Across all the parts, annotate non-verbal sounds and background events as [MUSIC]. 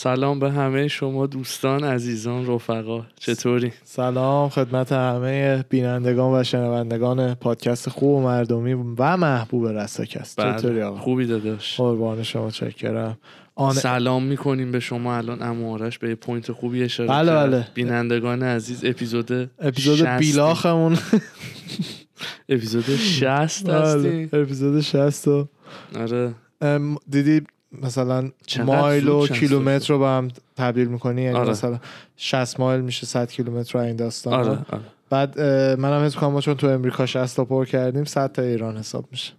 سلام به همه شما دوستان عزیزان رفقا. چطوری؟ سلام خدمت همه بینندگان و شنوندگان پادکست خوب و مردمی و محبوب رستاکست. بله. چطوری آقا؟ خوبی داداش. قربان شما چاکرم. آن... سلام می‌کنیم به شما. الان امارش به point خوبی اشاره بله،. بله. بینندگان عزیز اپیزود اپیزود 60 بیلاخمون. اپیزود 60 بله، هستیم. اپیزود 60 و آره. دیدی مثلا مایل و کیلومتر رو با هم تبدیل می‌کنی؟ یعنی آره. مثلا 60 مایل میشه 100 کیلومتر رو این داستان آره, آره. بعد منم حس کنم ما چون تو امریکا 60 تا پر کردیم 100 تا ایران حساب میشه.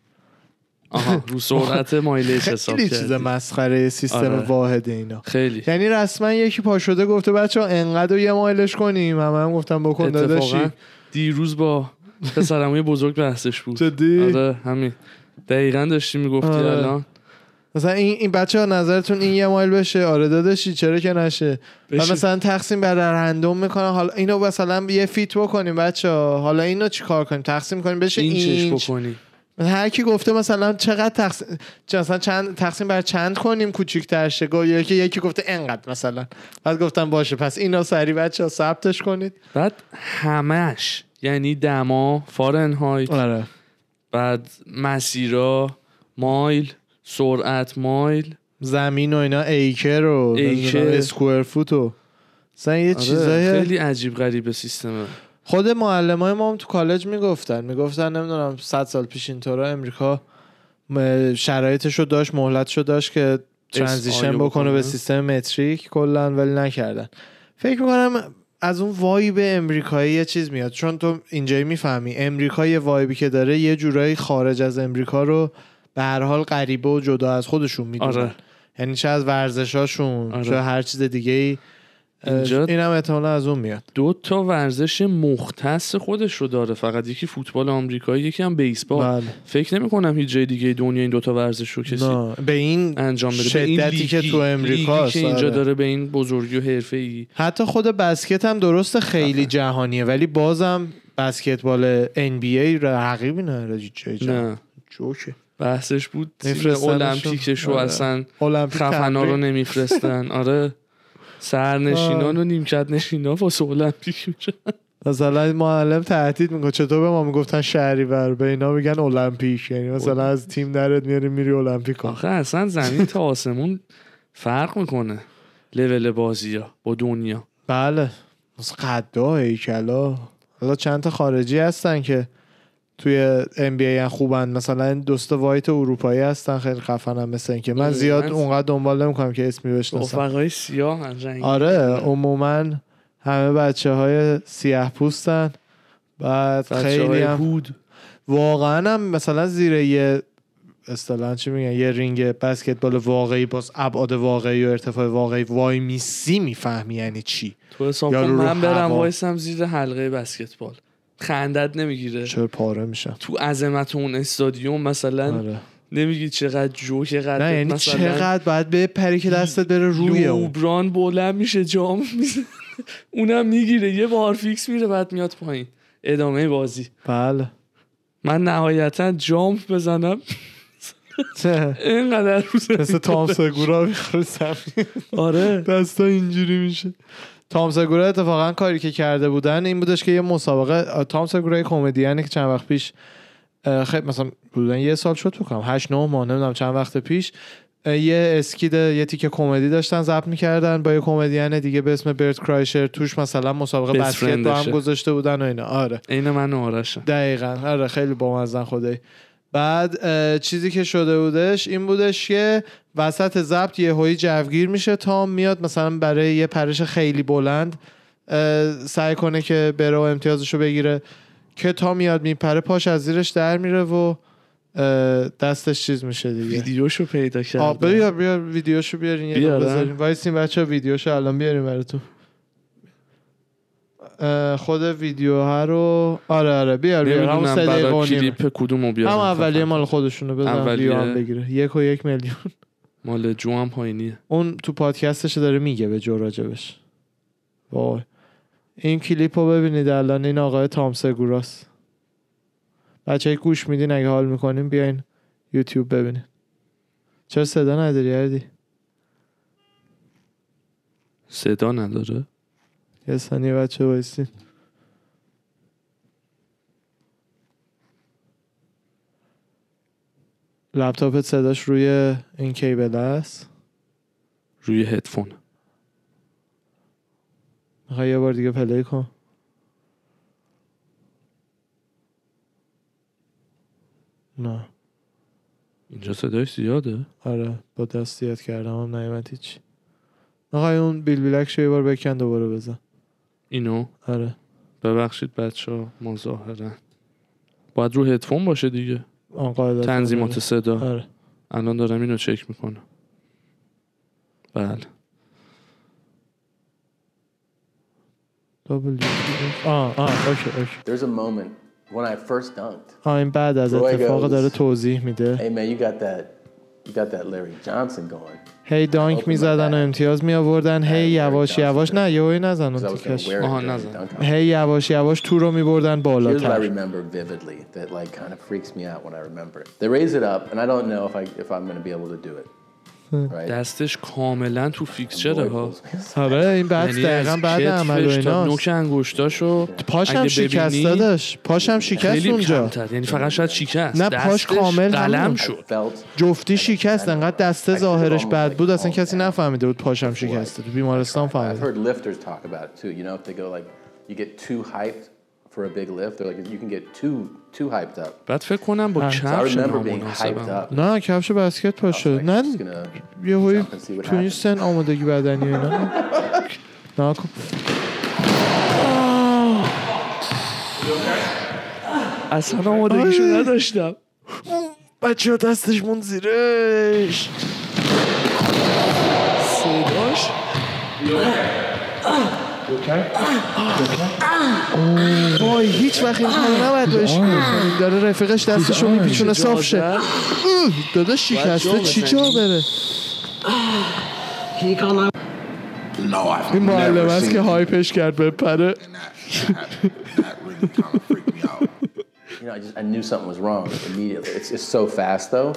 آها رو سرعت مایلش حساب خیلی چیز. مسخره سیستم آره. واحد اینا. خیلی. یعنی رسما یکی پا شده گفته بچه ها انقدر یه مایلش کنیم. همه هم گفتم بکن داداشی. دیروز با پسرموی بزرگ بحثش بود. جدی؟ آره همین. دقیقا داشتی می‌گفتی آره. الان. مثلا این, این بچه ها نظرتون این یه مایل بشه؟ آره داداشی چرا که نشه؟ و بشه. مثلا تقسیم بر رندوم می‌کنن حالا اینو مثلا یه فیت بکنیم بچه ها حالا اینو چی کار کنیم؟ تقسیم کنیم بشه این اینچ. بکنی. هر کی گفته مثلا چقدر تقسیم مثلا چند تقسیم بر چند کنیم کوچیک‌تر شه؟ گو- یکی یکی گفته انقدر مثلا. بعد گفتم باشه پس اینو سری بچه ها ثبتش کنید. بعد همش یعنی دما فارنهایت. آره. بعد مسیرا مایل. سرعت مایل. زمین و اینا acre و acre. square foot و مثلا یه آره، چیزای خیلی عجیب غریب سیستمه خود معلم های ما هم تو کالج می‌گفتن. می‌گفتن نمی‌دونم صد سال پیش اینطورا امریکا شرایطش رو داشت مهلتش رو داشت که ترانزیشن بکنه. به سیستم متریک کلا ولی نکردن. فکر می‌کنم از اون وایب امریکایی یه چیز میاد. چون تو اینجایی می‌فهمی امریکا یه وایبی که داره یه جورایی خارج از امریکا رو به هر حال غریبه و جدا از خودشون می‌دونن. آره. یعنی چه از ورزشاشون آره. چه هر چیز دیگه ای اینجا- این هم احتمالا از اون میاد. دو تا ورزش مختص خودش رو داره. فقط یکی فوتبال آمریکایی یکی هم بیسبال. بله. فکر نمی کنم هیچ جای دیگه دنیا این دوتا ورزش رو کسی نه. به این انجام بده. به این شدتی که لیگی- تو امریکاست، لیگی که اینجا آره. داره به این بزرگی و حرفه‌ای. حتی خود بسکت هم درست خیلی جهانیه ولی بازم بسکتبال NBA رقیبی نداره جای جهان. نه. جوکه. بحثش بود تیم میفرستنشون. المپیکش رو آره. اصلا خفنا رو. نمیفرستن. [LAUGHS] آره. سرنشینان و نیمکت نشینان واسه المپیک میشه مثلا معلم تهدید می‌کنه. چطور به ما می‌گفتن شهریور به اینا میگن المپیک یعنی مثلا از تیم درت میاری میری المپیک آخه اصلا زمین تا آسمون فرق می‌کنه. لول بازی ها با دنیا. بله. مثل قدا هیکلا. حالا چند تا خارجی هستن که توی ام بی ای خوبن. مثلا دوست وایت اروپایی هستن خیلی خفنم مثل این که من زیاد اونقدر دنبال نمی‌کنم که اسمی بشناسم. رفقای سیاه آره عموما همه بچه های سیاه پوستن. بعد خیلی هم هود. واقعا هم مثلا زیر یه اصطلاحا چی میگن؟ یه رینگ بسکتبال واقعی باز ابعاد واقعی و ارتفاع واقعی وای میسی می‌فهمی یعنی چی. تو حساب من برم. وایسم زیر حلقه بسکتبال. خندت نمی‌گیره. چرا پاره میشم؟ تو عظمت اون استادیوم مثلا آره. نمیگی چقدر جو چقدر نه یعنی مثلا چقدر باید به پری که دستت بره روی لوبران بلند میشه جام میزه اونم می‌گیره یه بار فیکس میره بعد میاد پایین. ادامه بازی. بله. من نهایتا جامپ بزنم. اینقدر روز مثل تام سگورا می‌خوره آره. دستا اینجوری میشه. تام سگورا اتفاقا کاری که کرده بودن این بودش که یه مسابقه تام سگورا یه کمدیانی که چند وقت پیش خیلی مثلا بودن یه سال شد بکنم هشت نه ماه نمی‌دونم چند وقت پیش یه اسکید یه تیکه کمدی داشتن ضبط می‌کردن با یه کمدین دیگه به اسم برت کرایشر توش مثلا مسابقه بسکت با هم. گذاشته بودن و اینا. آره. عین من آرشم دقیقا. آره خیلی بامزن خدایی. بعد چیزی که شده بودش این بودش که وسط ضبط یه هایی جوگیر میشه تام میاد مثلا برای یه پرش خیلی بلند سعی کنه که بره و امتیازشو بگیره که تا میاد میپره پاش از زیرش در میره و دستش چیز میشه دیگه. ویدیوشو پیدا آه، کردم بیا بیا ویدیوشو بیارین یه. بذارین وایسین بچه ویدیوشو الان بیاریم براتون. خود ویدیو ها رو آره آره بیار بیار همون سه دقیقه. کلیپ کدومو بیارم. هم اولیه. مال خودشونو بزن اولیه. هم بگیره. یک و یک میلیون. مال جو هم پایینیه. اون تو پادکستش داره میگه به جو راجبش. وای. این کلیپ رو ببینید الان این آقای تام سگوراست بچه گوش میدین اگه حال می‌کنین بیاین یوتیوب ببینید. چرا صدا نداری هردی صدا نداره؟ یه ثانیه بچه بایستین لپتاپت صداش روی این کیبل است روی هدفون می‌خوای یه بار دیگه پلی کن نه اینجا صداش زیاده آره با دستیت کردم هم نیمت هیچی می‌خوای اون بیل بیلک شو یه بار بکن دوباره بزن اینو؟ آره. ببخشید بچه ها مظاهرن باید رو هدفون باشه دیگه. تنظیمات آره. صدا. آره. الان دارم اینو چک می‌کنم. بله. دابل آه آه اوکی اوکی. There's a moment when I first dunked. آه این بعد از اتفاق داره توضیح میده. Hey man, you got that, you got that Larry Johnson going. هی دانک میزدن و امتیاز می آوردن هی یواش یواش نه یهویی نزن 'Cause I اون was gonna تیکش wear it آها، during نزن. the dunk. هی یواش یواش تو رو می بردن Here's what I بالاتر remember vividly that like kind of freaks me out when I remember it. They raise it up, and I don't know if I if I'm gonna be able to do it. دستش کاملا تو فیکسچره ها. آره این بعد یعنی دقیقا بعد عمل و ایناست. نوک انگشتاشو پاشم شکست دادش پاشم شکست اونجا. یعنی فقط شاید شکست. نه، پاش کامل قلم. شد. جفتی شکست انقدر دسته ظاهرش بد بود اصلا کسی نفهمیده بود پاشم شکسته. تو بیمارستان I've for a big lift, they're like, you can get too too hyped up. بعد فکر کنم با کفش remember being hyped نامناسبم up. نه کفش بسکت پا I was شد like, نه یه هایی what تو این. سن آمادگی بدنی اینا نه کن اصلا آمادگیشو نداشتم بچه ها دستش مون زیرش صداش وای هیچ وقت این کارو نباید بهش داره رفیقش دستشو میپیچونه صاف شه؟ داده شکسته چی جا بره این معلم است که. هایپش کرد me out. You know, I just I knew something was wrong immediately. It's it's so fast though.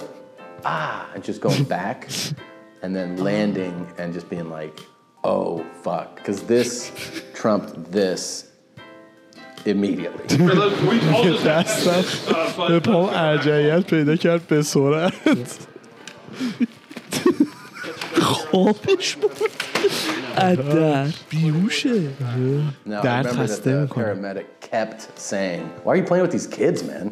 Ah, and just going back, and then landing and just being like, oh fuck, because this [LAUGHS] trumped this immediately. دستم به پام ارجعیت پیدا کرد به سرعت خوابش بود ادر بیهوشه No, I Dad remember has that the them corner. paramedic kept saying, "Why are you playing with these kids, man?"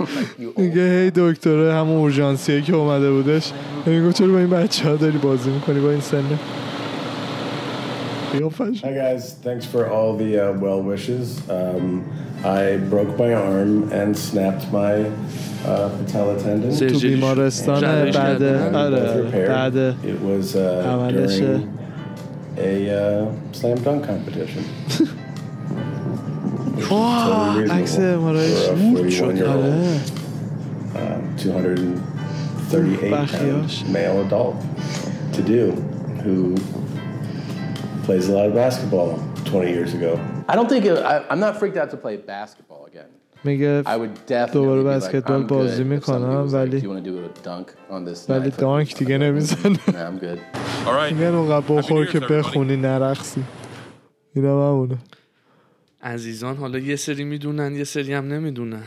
like, you old میگه هی دکتره همون اورژانسیه که اومده بودش میگه چرا با این بچه ها داری بازی میکنی با این سنه قیافش Hi guys, thanks for all the uh, well wishes. Um, I broke my arm and snapped my uh, patella tendon. تو سرجری شد. بیمارستان جراحیش بعد کردن. آره Both آره. repaired. بعد It was uh, عملشه. during a uh, slam dunk competition. واه Totally عکس reasonable امارایش for a 41 year آره old, um, 238 بخیاش. pound male adult to do who plays a lot of basketball 20 years ago. I don't think it, I, I'm not freaked out to play basketball again. میگه I would definitely دوباره be like, بسکتبال I'm بازی good. If somebody می‌کنم was like, ولی Do you want to do a dunk on this? ولی دانک دیگه نمی‌زنه Nah, I'm good. All right. میگن اونقدر بخور که. بخونی نرقصی اینا همونه عزیزان حالا یه سری می‌دونن یه سری هم نمی‌دونن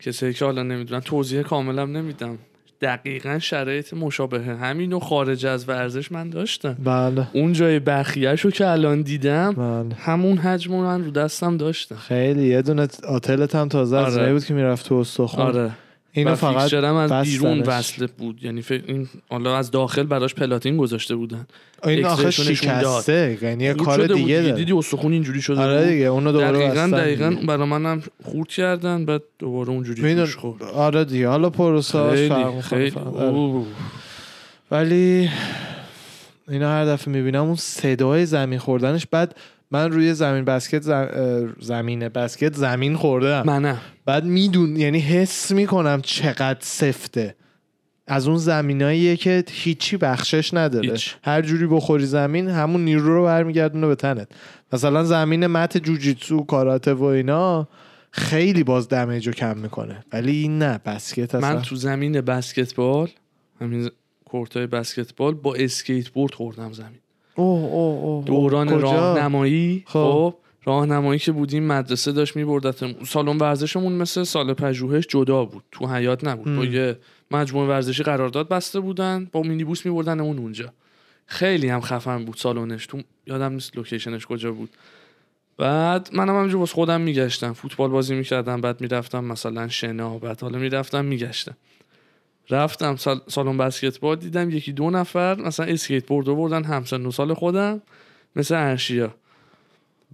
کسایی که حالا نمی‌دونن توضیح کاملم نمیدم دقیقا شرایط مشابه همین و خارج از ورزش من داشتم. بله. اون جای بخیهش رو که الان دیدم بله. همون حجم رو من رو دستم داشتم. خیلی یه دونه آتلت هم تازه از آره. اونایی بود که می‌رفت تو استخون. آره. اینو و فقط فیکسچرم از بیرون. وصله بود یعنی فکر این حالا از داخل براش پلاتین گذاشته بودن این آخه. شکسته یعنی کار بود دیگه. داره دیدی استخون اینجوری شده آره بود. دیگه اونو دوباره دقیقا دقیقا. برای منم خورد کردن بعد دوباره اونجوری خورد آره دیگه حالا پروساش. آره. ولی اینا هر دفعه می‌بینم اون صدای زمین خوردنش بعد من روی زمین بسکت زم... زمین بسکت زمین خوردم. منم. بعد میدون یعنی حس می‌کنم چقدر سفته. از اون زمیناییه که هیچی بخشش نداره. هیچ. هر جوری بخوری زمین همون نیرو رو برمیگردونه به تنت. مثلا زمین مت جوجیتسو کاراته و اینا خیلی باز دمیج رو کم می‌کنه. ولی این نه بسکت اصلا من تو زمین بسکتبال همین کورتای بسکتبال با اسکیت بورد خوردم زمین. اوه اوه اوه. دوران؟ راهنمایی. خب. خب راهنمایی که بودیم مدرسه داشت میبردتم سالن ورزشمون مثلا سالن ورزشش جدا بود تو حیات نبود. با یه مجموعه ورزشی قرارداد بسته بودن با مینیبوس میبردن اون اونجا. خیلی هم خفن بود سالنش. تو یادم نیست location ش کجا بود. بعد منم همینجور واسه خودم میگشتم. فوتبال بازی می‌کردم بعد می‌رفتم مثلا شنا بعد حالا می‌رفتم میگشتم. رفتم سال... سالن بسکتبال دیدم یکی دو نفر مثلا اسکیت بورد بردن همسن و سال خودم مثل ارشیا.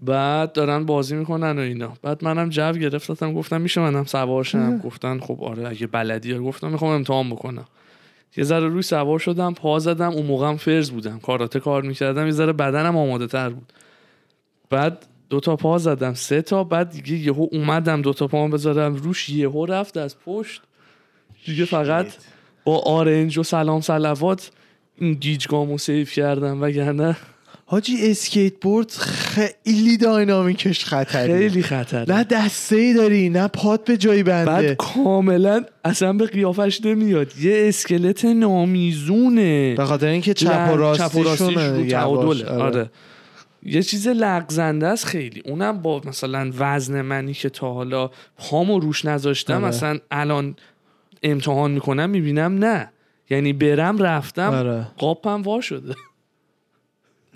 بعد دارن بازی می‌کنن و اینا. بعد منم جو گرفتم گفتم میشه منم سوار شم. گفتن خب آره اگه بلدی گفتم می‌خوام امتحان بکنم. یه ذره روی سوار شدم پا زدم اون موقعم فرز بودم. کاراته کار می‌کردم یه ذره بدنم آماده تر بود. بعد دو تا پا زدم سه تا بعد دیگه یهو اومدم دو تا پا بذارم روش یهو رفت از پشت. دیگه فقط با آرنج و سلام سلوات این گیجگامو safe کردم وگرنه حاجی اسکیت بورد خیلی dynamic ش خطری خیلی خطر نه دسته ای داری نه پات به جایی بنده. بعد کاملا اصلا به قیافش نمیاد. یه اسکلت نامیزونه. به خاطر اینکه چپ و لن- راستیشونه چپ و راستیش رو یواش، تعادله. آره. آره. یه چیز لغزنده است خیلی. اونم با مثلا وزن منی که تا حالا پامو روش نذاشتم آره. مثلا الان امتحان می‌کنم می‌بینم نه. یعنی برم رفتم آره. قاپم وا شده.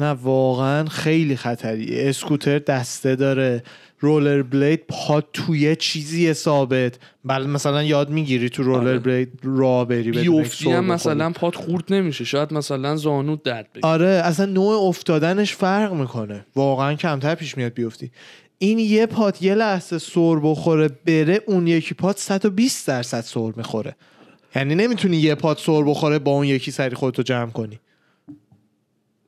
نه واقعا خیلی خطری اسکوتر دسته داره. رولر بلید پا توی چیزی ثابت. بله مثلا یاد می‌گیری تو رولر آره. بلید را بری بیفتی هم. مثلا پات خورد نمیشه. شاید مثلا زانوت درد بگیره آره اصلا نوع افتادنش فرق می‌کنه. واقعا کمتر پیش میاد بیفتی این یه پات یه لحظه سر بخوره بره اون یکی پات 120 درصد سر می‌خوره. یعنی نمی‌تونی یه پات سر بخوره با اون یکی سری خودتو جمع کنی.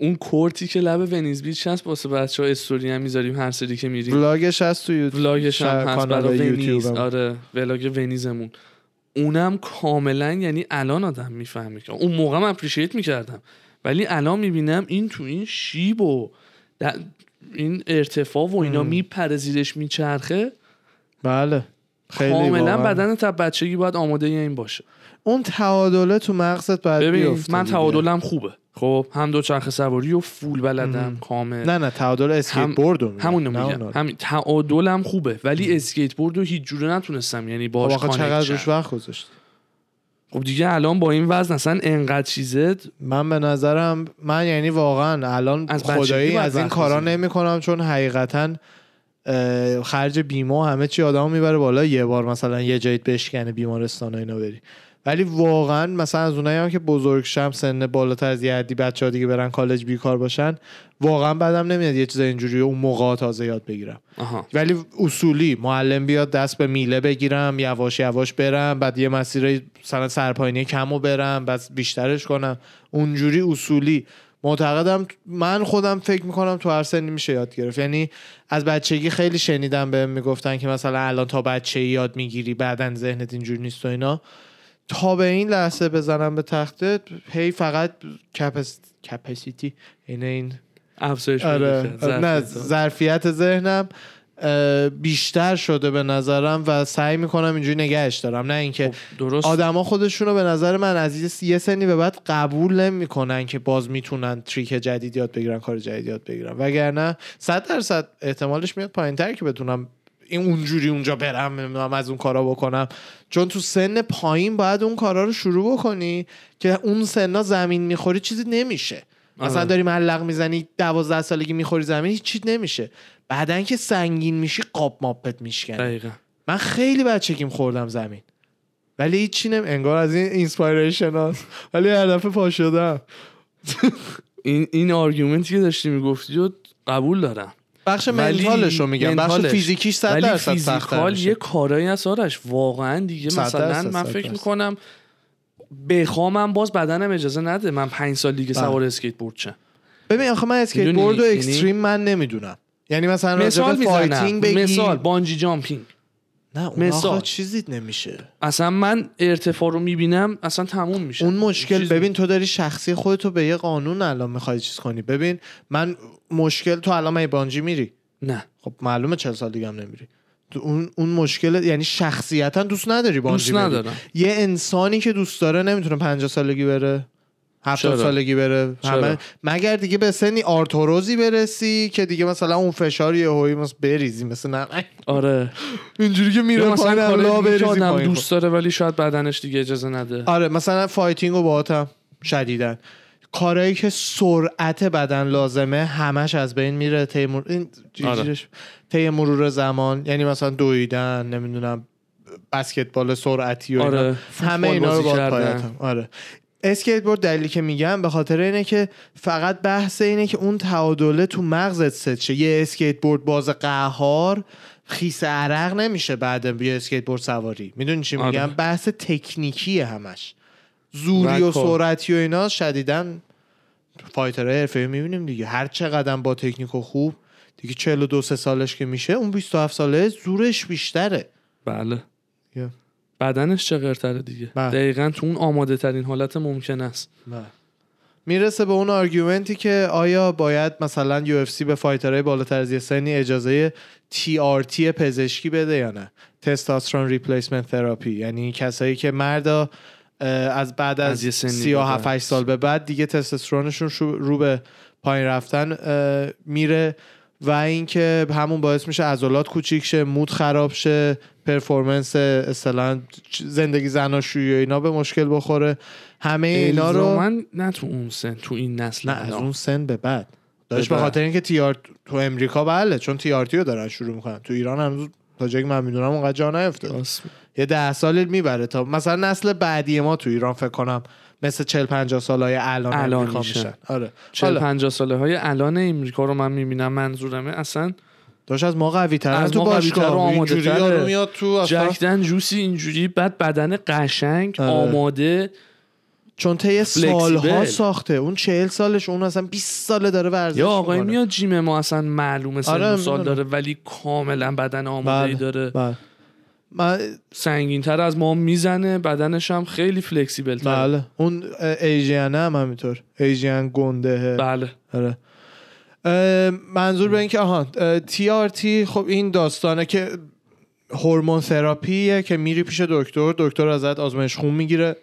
اون کورتی که لب ونیز بیچ هست واسه بچه ها استوری هم می‌ذاریم هر سری که میریم. ولاگش هست تو یوتیوب ولاگش هم هست کانال برای ونیز. آره ولاگ ونیزمون. اونم کاملا یعنی الان آدم می‌فهمه که اون موقع من اپریشیت می‌کردم. ولی الان می‌بینم این تو این شیب و این ارتفاع و اینا میپره زیرش میچرخه بله خیلی کاملا. بدن تا بچگی باید آماده این باشه اون تعادله تو مغزت باید ببین من. تعادلم خوبه خب هم دو چرخ سواری و full بلدم کامل نه نه تعادل اسکیت هم- بورد. همونو نه میگم. همین تعادلم خوبه ولی اسکیت بورد رو هیچ جوره نتونستم یعنی آخه contact چقدر. روش وقت گذاشت خب دیگه الان با این وزن اصلا انقدر چیزه؟ من به نظرم من یعنی واقعا الان از خدایی از این کارا بذاری. نمی کنم چون حقیقتا خرج بیمه و همه چی آدمو می‌بره بالا. یه بار مثلا یه جایت بشکنه بیمارستان و اینا بری. ولی واقعا مثلا از اونایی هم که بزرگ شم سن بالاتر از یه حدی بچه ها دیگه برن کالج بیکار باشن واقعا بدم نمیاد یه چیز اینجوری اون موقع تازه یاد بگیرم. آها. ولی اصولی معلم بیاد دست به میله بگیرم یواش یواش برم بعد یه مسیر مثلا سرپاینی کمو برم بعد بیشترش کنم. اونجوری اصولی معتقدم من خودم فکر می‌کنم تو هر سنی میشه یاد گرفت. یعنی از بچگی خیلی شنیدم بهم می‌گفتن که مثلا الان تا بچه یاد می‌گیری بعدا ذهنت اینجوری نیست و اینا. تا به این لحظه بزنم به تخته هی فقط کپس... کپسیتی. این این افزایش آره کرد. نه ظرفیت. ذهنم بیشتر شده به نظرم و سعی می‌کنم اینجوری نگهش دارم. نه اینکه خب، درست. آدما خودشونو به نظر من از یه- سنی به بعد قبول نمی‌کنن که باز می‌تونن تریک جدید یاد بگیرن کار جدید یاد بگیرن. وگرنه صد درصد احتمالش میاد پایینتر که بتونم این اونجوری اونجا برم نمی‌دونم از اون کارا بکنم. چون تو سن پایین باید اون کارا رو شروع بکنی که اون سنا زمین می‌خوری چیزی نمیشه. مثلا آره. داری معلق می‌زنی دوازده سالگی می‌خوری زمین هیچ چیز نمیشه. بعدن که سنگین میشی قاب ماپت میشکنه دقیقا. من خیلی بچگیم خوردم زمین. ولی هیچی نمی انگار از این inspiration هست ولی هر دفعه پا شدم این این argument ی که داشتی می‌گفتی قبول دارم. بخش mental ش رو میگم بخش. فیزیکیش صد ولی درصد سخت‌تر physical میشه. یه کارایی از عرش واقعا دیگه مثلا من فکر. می‌کنم بخوامم باز بدنم اجازه نده من پنج سال دیگه بله. سوار اسکیت بورد شم ببین آخه من اسکیت؟ بورد و یعنی- extreme من نمی‌دونم یعنی مثلا مثال fighting بگی مثال bungee jumping نه اون مثال. چیزی نمیشه. اصلا من ارتفاع رو می‌بینم اصلا تموم میشه. اون مشکل چیز- ببین تو داری شخصی خودتو به یه قانون الان می‌خوای چیز کنی. ببین من مشکل تو الان می بانجی میری. نه. خب معلومه چل سال دیگه هم نمیری. تو اون اون مشکل یعنی شخصیتا دوست نداری بانجی دوست. ندارم. یه انسانی که دوست داره نمی‌تونه 50 سالگی بره. هفتاد چرا؟ سالگی بره؟ همه مگر دیگه به سنی آرتوروزی برسی که دیگه مثلا اون فشار یهویی مثلا بریزی مثل نه آره اینجوری که میره مثلا لا بریزی آدم. دوست داره ولی شاید بدنش دیگه اجازه نده آره مثلا fighting و باهاتم شدیدن کارهایی که سرعت بدن لازمه همش از بین میره طی مر... این آره. جیجیرش- طی مرور زمان یعنی مثلا دویدن نمی‌دونم بسکتبال سرعتی و اینا. آره، همه فوتبال اینا رو باید آره اسکیت بورد دلیلی که میگم به خاطر اینه که فقط بحث اینه که اون تعادله تو مغزت ست شه یه اسکیت بورد باز قهار خیس عرق نمیشه بعد یه اسکیت بورد سواری می‌دونی چی آره. میگم بحث تکنیکیه همش زوری و کار. سرعتی و اینا شدیدن fighter های حرفه‌ای می‌بینیم دیگه هر چقدر با تکنیک و خوب دیگه 42 سه سالش که میشه اون 27 ساله زورش بیشتره بله. بدنش چغرتره دیگه. بله. دقیقا تو اون آماده ترین حالت ممکن است. می‌رسه به اون argument ی که آیا باید مثلا UFC به fighter های بالاتر از یه سنی اجازه TRT پزشکی بده یا نه؟ testosterone replacement therapy. یعنی کسایی که مردا از بعد از, از یه سنی 37 به بعد. سال به بعد دیگه تستوسترونشون شو- رو به پایین رفتن میره و اینکه همون باعث میشه عضلات کوچیک شه mood خراب شه performance اصطلاحا زندگی زناشویی و اینا به مشکل بخوره همه اینا رو الزاماً نه تو اون سن تو این نسل نه از. اون سن به بعد داشت به. خاطر اینکه TR تو امریکا بله چون تی آر تی رو دارن شروع می‌کنن تو ایران هنوز تا جایی که من می‌دونم اونقدر جا نیفتاد. یه ده سال می‌بره تا مثلا نسل بعدی ما تو ایران فکر کنم مثل 40 50 سالای الان, الان امریکا میشن. میشن آره 40 حالا 50 ساله های الان امریکا رو من می‌بینم منظورمه اصلا داشت از ما قوی تر از تو باشگاه آماده تره. یارو میاد تو جکدن جوسی اینجوری بعد بدن قشنگ آره. آماده چون طی. سالها ساخته اون 40 سالش اون اصلا 20 ساله داره ورزش یا آقای. میاد جیم ما اصلا معلومه سن آره، سال. داره ولی کاملا بدن آماده ای بله داره بله من سنگین تر از ما می‌زنه بدنش هم خیلی فلکسیبل تره. بله. اون ایژین هم همینطور. ایژین گنده بله. آره. اه، منظور به این که آها تی آر تی خب این داستانه که هورمون تراپیه که میری پیش دکتر دکتر ازت آزمایش خون می‌گیره.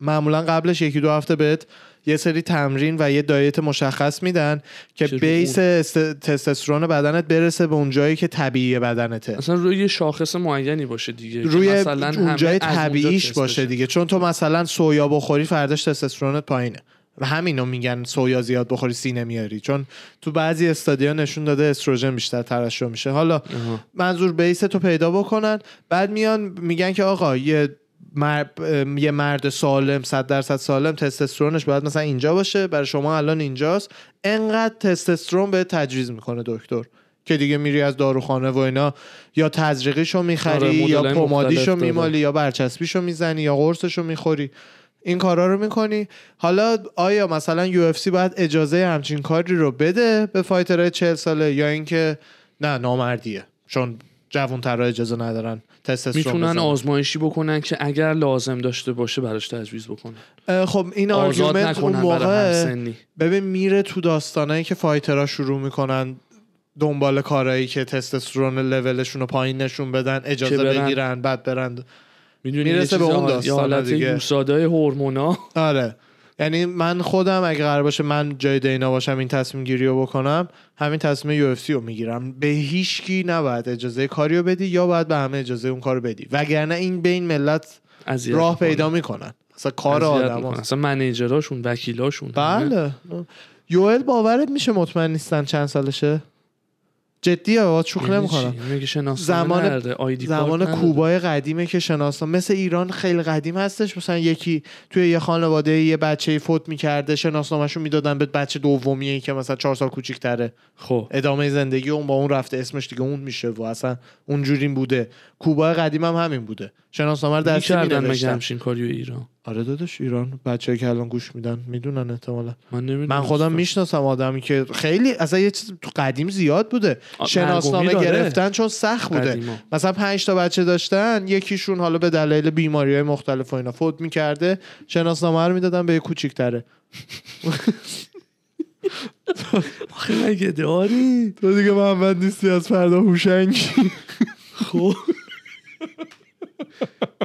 معمولا قبلش یکی دو هفته بهت یه سری تمرین و یه دایت مشخص میدن که بیس است... تستوسترون بدنت برسه به اون جایی که طبیعی بدنته. اصلا روی شاخص معینی باشه دیگه. روی مثلا اون جای طبیعیش باشه. دیگه. چون تو مثلا سویا بخوری فرداش تستوسترونت پایینه. و همینو میگن سویا زیاد بخوری سینه میاری. چون تو بعضی استادیا نشون داده استروژن بیشتر ترشح میشه. حالا. منظور بیس تو پیدا بکنن. بعد میان میگن که آقا یه مر... یه مرد سالم 100 درصد سالم تستوسترونش باید مثلا اینجا باشه. برای شما الان اینجاست. انقدر تستوسترون به تجویز می‌کنه دکتر که دیگه میری از داروخانه و اینا یا تزریقیشو می‌خری آره، یا پمادیشو. میمالی یا برچسبیشو می‌زنی یا قرصشو می‌خوری. این کارا رو می‌کنی. حالا آیا مثلا UFC باید اجازه همچین کاری رو بده به fighter های 40 ساله یا اینکه نه نامردیه. چون جوانترها اجازه ندارن تستوسترون می‌تونن بزنن. آزمایشی بکنن که اگر لازم داشته باشه براش تجویز بکنن خب این argument اون موقع ببین میره تو داستانایی که fighter ها شروع می‌کنن دنبال کارهایی که تستوسترون لولشون رو پایین نشون بدن اجازه برن. بگیرن بعد برن می‌دونی می‌رسه به اون یه حالت دیگه. USADA ی هورمونا آره یعنی من خودم اگه قرار باشه من جای Dana باشم این تصمیم گیری رو بکنم همین تصمیم یو رو می‌گیرم. به هیچکی نباید اجازه کاری رو بدی یا باید به همه اجازه اون کار رو بدی. وگرنه این بین ملت راه. پیدا می‌کنن. اصلا کار آدم می‌کنه. اصلا منیجراشون وکیلاشون بله. یوئل باورت میشه مطمئن نیستن چند سالشه؟ جدی ها شوخی نمی‌کنم زمان زمان. کوبای قدیمه که شناسنامه مثل ایران خیلی قدیم هستش. مثلا یکی توی یه خانواده یه بچه فوت می‌کرده شناسنامهشو می‌دادن به بچه دومیه که مثلا چهار سال کوچیک‌تره. خب. ادامه زندگی اون با اون رفته اسمش دیگه اون میشه و اصلا اونجوری بوده. کوبای قدیم هم همین بوده. شناسنامه رو دستی می‌کردن مگه مینوشتن همچین کاریو ایران. آره داداش ایران. بچه که الان گوش میدن می‌دونن احتمالا. من نمی‌دونم. من خودم می‌شناسم آدمی که خیلی اصلا یه چیز تو قدیم زیاد بوده. شناسنامه. گرفتن چون سخت بوده. قدیما. مثلا پنج تا بچه داشتن یکیشون حالا به دلایل بیماری های مختلف و اینا فوت می‌کرده. شناسنامه رو می‌دادن به کوچیکتره. آخه مگه داری؟ تو دیگه محمد نیستی از فردا هوشنگی خب.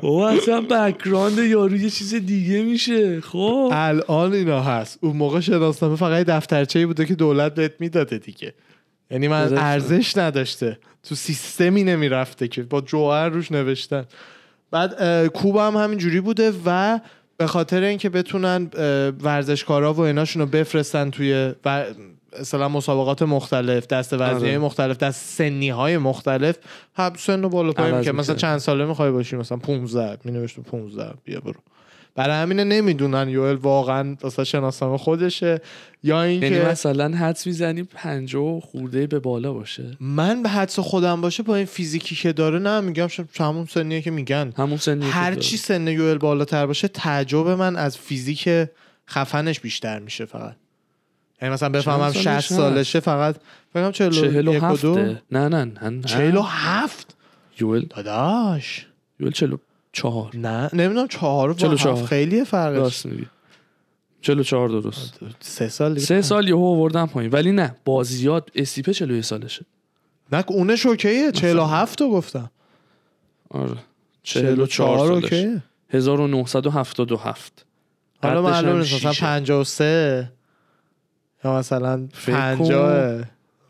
بابا اصلا بکراند یارو یه چیز دیگه میشه. خب. الان اینا هست. اون موقع شناسنامه فقط دفترچه‌ای بوده که دولت بهت می‌داده دیگه. یعنی من. ارزش نداشته. تو سیستمی نمی‌رفته که با جوهر روش نوشتن. بعد کوب هم همین جوری بوده و به خاطر اینکه بتونن ورزشکارا و ایناشون رو بفرستن توی و مثلا مسابقات مختلف دست وزنی آره. مختلف دست سنی های مختلف. هم سن و بالا پایین که مثلا. چند ساله می‌خوای باشی؟ مثلا 15 می نوشته 15 بیا برو. برای همینه نمی‌دونن یوئل واقعا واسه شناسنامه خودشه. یا یعنی اینکه مثلا حدس می‌زنی پنجاه خورده به بالا باشه. من به حدس خودم باشه با این فیزیکی که داره نه میگم همون سنیه که میگن. همون سنی که هر. چی سن یوئل بالاتر باشه تعجب من از فیزیک خفنش بیشتر میشه فقط. یعنی مثلا بفهمم چند 60 سالش سالشه فقط بگم 41 چهل و نه نه نه نه 47 یوئل داداش چلو چهار نه نمی‌دونم چهار و با 44. هفت خیلی فرقش راست میگی چلو چهار درست سه سال دیگه سه سال یهو آوردم پایین ولی نه بازیات استیپه چلو سالشه نه اونش اوکیه 47 رو گفتم آره 44 44 سالش اوکیه 1977 حالا قدش معلوم هم نیست مثلا شیشه. 53 یا مثلا 50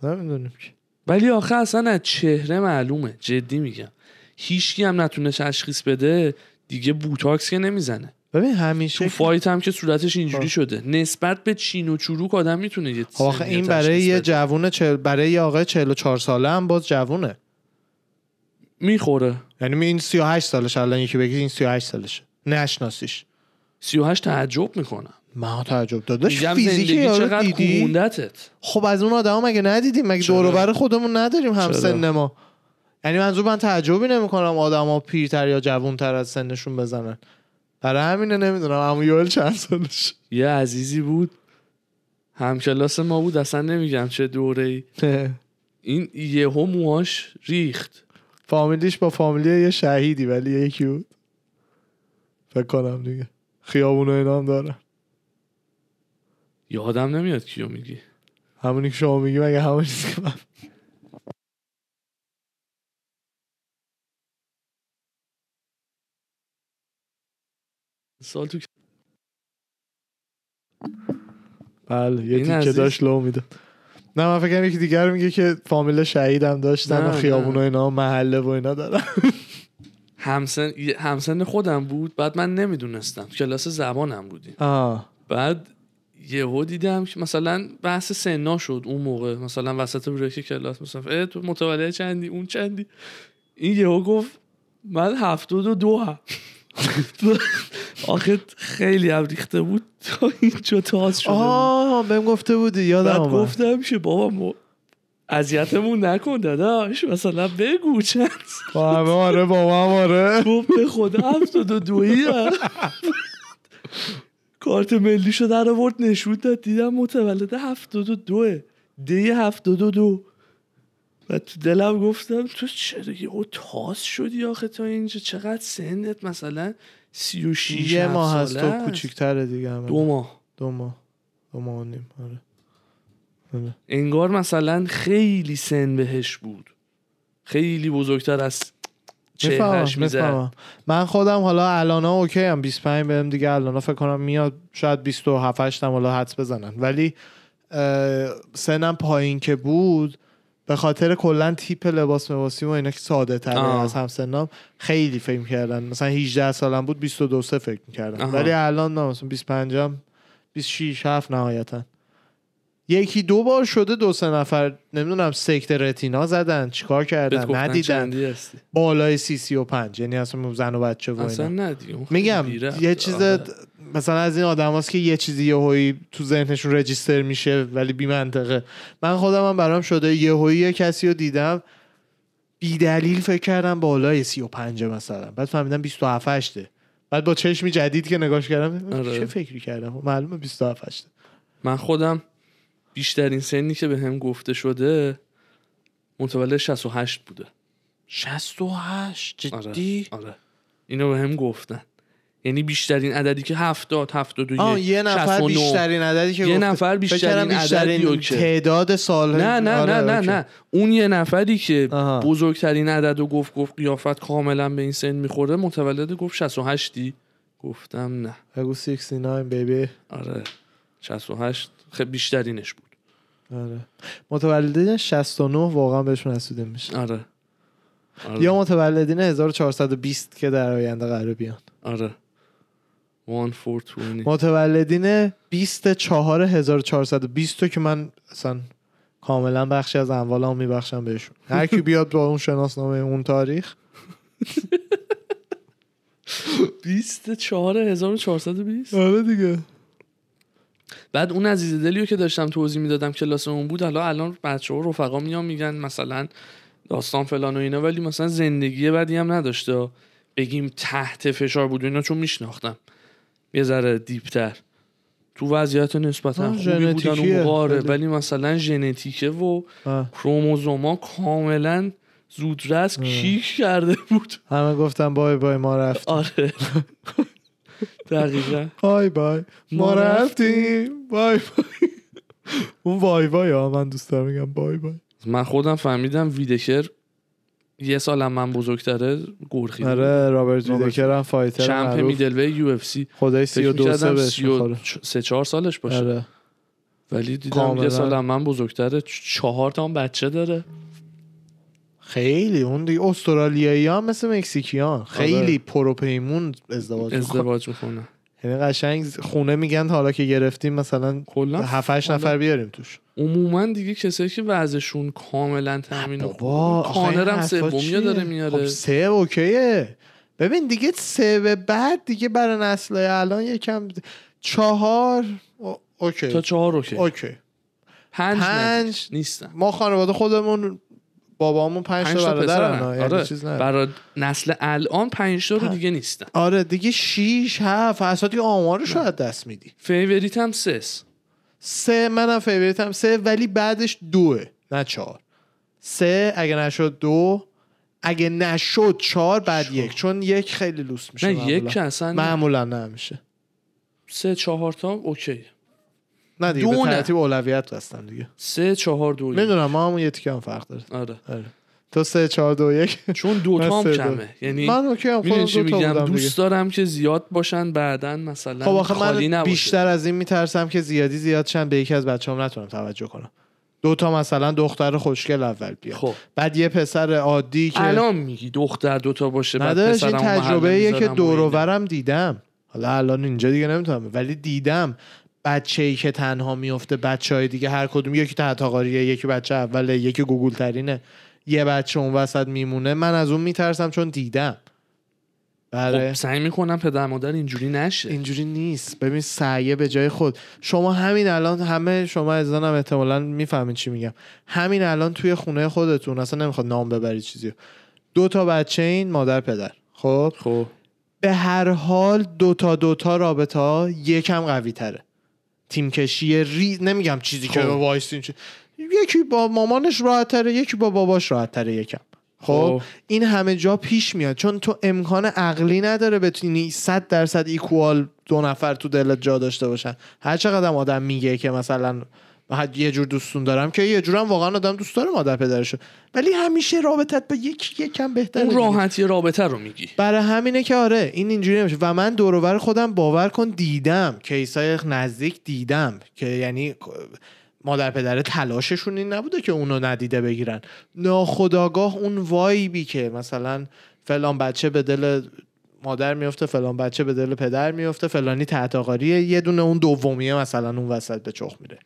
نمی‌دونیم که. ولی آخه اصلا از چهره معلومه. جدی میگم. هیچکی هم نتونه تشخیص بده دیگه بوتاکس که نمی‌زنه. ببین همیشه تو فایت هم که صورتش اینجوری. شده. نسبت به چین و چروک آدم می‌تونه یه خب آخه این برای یه. جوون چل... برای یه آقای 44 ساله هم باز جوونه. می‌خوره. یعنی این 38 سالش الان یکی بگی این 38 سالشه. نشناسیش. 38 تعجب می‌کنم من تعجب داداش میگم فیزیک زندگی یارو دیدی؟ خب از اون آدم مگه ندیدیم؟ مگه؟ دور و بر خودمون نداریم هم؟ سن ما؟ یعنی منظور من تعجبی نمی‌کنم آدما پیرتر یا جوونتر از سنشون بزنن. برای همینه نمی‌دونم. عمو یوئل چند سالش؟ یه عزیزی بود. همکلاس ما بود. اصلا نمیگم چه دوره ای [LAUGHS] این یهو موهاش ریخت. فامیلیش با فامیلی یه شهیدی ولی یکی بود. فکر کنم دیگه. خیابون و اینا هم دارن یادم نمیاد کیو میگی؟ همونی که شما میگی مگه همون که من سال تو بله یه تیکه داشت لو میده نه من فکرم یکی دیگر میگه که فامیل شهید هم داشتن و خیابون و. اینا محله و اینا دارن. [LAUGHS] همسن همسن خودم بود بعد من نمی‌دونستم. کلاس زبانم بودیم. آه. بعد یهو دیدم که مثلا بحث سنا شد اون موقع. مثلا وسط بریک کلاس مثلا اه تو متولد چندی اون چندی. این یهو گفت من هفتاد و دو هم. [LAUGHS] آخه خیلی هم ریخته بود. تا اینجا تاز شده. آه بهم گفته بودی یادم آمد گفتم که بابا ما اذیتمون نکن داداش. مثلا بگو چند. با همه آره با هم آره. گفت به خدا هفتاد و دویی. [LAUGHS] کارت ملی شو در آورد نشون داد. دیدم متولد هفتاد و دوه. دی هفتاد و دو. و تو دلم گفتم تو چرا یهو تاس شدی آخه تا اینجا؟ چقدر سنت مثلا؟ سی و شیش یه هفت ماه هست تو است. کوچیکتره دیگه همه. دو ماه. دو ماه. دو ماه نیم آره. آره. انگار مثلا خیلی سن بهش بود. خیلی بزرگتر از چهرش می‌فهمم می‌زد. من خودم حالا الانا اوکی هم 25 بهم دیگه الانا فکر کنم میاد شاید 27 8 هم حالا حدس بزنن. ولی سنم پایین که بود به خاطر کلا تیپ لباس مباسی و اینا که ساده تره. از همسنام خیلی فکر کردن مثلا 18 سالم بود 22 سه فکر می‌کردن. ولی الان نه مثلا 25 هم 26 7 نهایتا. یکی دو بار شده دو سه نفر نمی‌دونم سکت رتینا زدن. چیکار کردن؟ ندیدن. بالای سی سی و پنج. یعنی اصلا زن و بچه و اصلا میگم. یه چیز آره. مثلا از این آدم هست که یه چیزی یهویی تو ذهنشون رجیستر میشه ولی بی منطقه. من خودم هم برام شده یهویی یه کسی رو دیدم بی دلیل فکر کردم بالای سی و پنجه مثلا. بعد فهمیدم 27 هشته بعد با چشمی جدید که نگاش کردم آره. چه فکری کردم؟ معلومه 27 هشته من خودم بیشترین سنی که به هم گفته شده متولد 68 بوده 68 آره. جدی آره اینو به هم گفتن یعنی بیشترین عددی که 70 71 آه یه نفر 69. بیشترین عددی که یه. نفر بیشترین عددی اوکی. تعداد سال نه نه آره، نه نه اوکی. نه اون یه نفری که آها. بزرگترین عدد و گفت گفت قیافت کاملا به این سن می‌خوره متولد گفت 68 گفتم نه بگو 69 بیبی آره 68 خیلی بیشترینش بود آره. متولدین 69 واقعا بهشون حسوده میشه. آره. آره. یا متولدین 1420 که در آینده قرار بیان. آره. 1420 متولدین 24 1420 رو که من اصلا کاملا بخشی از اموالم میبخشم بهشون. هر کی بیاد با اون شناسنامه اون تاریخ. 24420 آره دیگه. بعد اون عزیز دلیو که داشتم توضیح می‌دادم کلاس اون بود حالا الان بچه ها رفقا میان میگن مثلا داستان فلان و اینا ولی مثلا زندگی بدی هم نداشته. بگیم تحت فشار بود و اینا چون میشناختم. یه ذره دیپتر. تو وضعیت نسبتا خوبی بودن اون. ولی مثلا ژنتیکه و. کروموزوما کاملا زودرس کیک کرده بود. همه گفتم بای بای ما رفتیم. آره. [LAUGHS] دقیقا. بای بای. ما رفتیم. بای بای. اون وای وای ها من دوست دارم میگم بای بای. من خودم فهمیدم ویدکر یه سالم من بزرگتره بود. آره Robert Whittaker هم fighter champ middle وی یو اف سی. حدودای سی و دو سه بهش می‌خوره. سه چهار سالش باشه. آره. ولی دیدم. یه سال من بزرگتره چهار تا هم بچه داره. خیلی اون دیگه استرالیایی ها مثل مکزیکیان. خیلی آره. پروپیمون ازدواج. ازدواج می‌کنه یعنی قشنگ خونه میگن حالا که گرفتیم مثلا کلا؟ 7 8 حالا نفر بیاریم توش. عموما دیگه کسایی که وضعشون کاملا تامین کانر هم چیه؟ داره خب میاره سه OK ئه. ببین دیگه سه به بعد دیگه برای نسل الان یکم چهار او- OK. تا چهار OK. اوکی. پنج. پنج. نیستن. ما خانواده خودمون بابامون پنج, تا برادرن یعنی آره. چیز نه. برای نسل الان پنج تا رو دیگه نیستن. آره دیگه شیش هفت اصلا دیگه آمارش رو از دست میدی. favorite م سه س. سه منم favorite م سه ولی بعدش دوه نه چهار. سه اگه نشد دو اگه نشد چهار بعد یک. چون یک خیلی لوس میشه نه معمولا. یک که اصلا معمولا نه میشه. سه چهار تا OK. نه دیگه دو به. ترتیب اولویت هستن دیگه. سه چهار دو. می‌دونم ما همون یه تیکه هم فرق داره. آره. آره. تو سه چهار دو یک. چون دو من تا هم دو. کمه. یعنی من OK هم خودم دو تا میگم؟ دیگه دوست دارم که زیاد باشن بعدا مثلا خب آخه من نباشه. بیشتر از این میترسم که زیادی زیاد شن به یکی از بچه هم نتونم توجه کنم. دو تا مثلا دختر خوشگل اول بیاد. خب. بعد یه پسر عادی که الان میگی دختر دوتا باشه بعد نداشت این تجربه که دور دیدم. حالا الان اینجا دیگه نمی‌تونم ولی دیدم. بچه ای که تنها میفته بچه های دیگه هر کدوم یکی تحت قاریه یکی بچه اوله یکی گوگل ترینه یه بچه اون وسط میمونه من از اون میترسم چون دیدم. بله. خب سعی می‌کنم پدر مادر اینجوری نشه. اینجوری نیست. ببین سعیه به جای خود. شما همین الان همه شما از هم احتمالا می‌فهمین چی میگم. همین الان توی خونه خودتون اصلا نمی‌خواد نام ببرید چیزی دو تا بچه این مادر پدر. خب؟ خب. به هر حال دو تا دو تا رابطه ها یکم قوی تره تیم کشی ری نمیگم چیزی که خب. وایسین چی... یکی با مامانش راحت تره یکی با باباش راحت تره یکم خب خب. این همه جا پیش میاد چون تو امکان عقلی نداره بتونی 100 درصد ایکوال دو نفر تو دلت جا داشته باشن هر چقدر آدم میگه که مثلا یه جور دوستون دارم که یه جورم واقعا آدم دوست داره مادر پدرشو. ولی همیشه رابطت با یکی یکم بهتره اون. راحتی رابطه رو میگی. برای همینه که آره این اینجوری نمیشه. و من دور خودم باور کن دیدم. کیسای نزدیک دیدم که یعنی مادر پدر تلاششون این نبوده که اونو ندیده بگیرن. ناخداگاه اون وایبی که مثلا فلان بچه به دل مادر میفته فلان بچه به دل پدر میفته فلانی تحت آقاریه یه دونه اون دومیه مثلا اون وسط به چخ میره.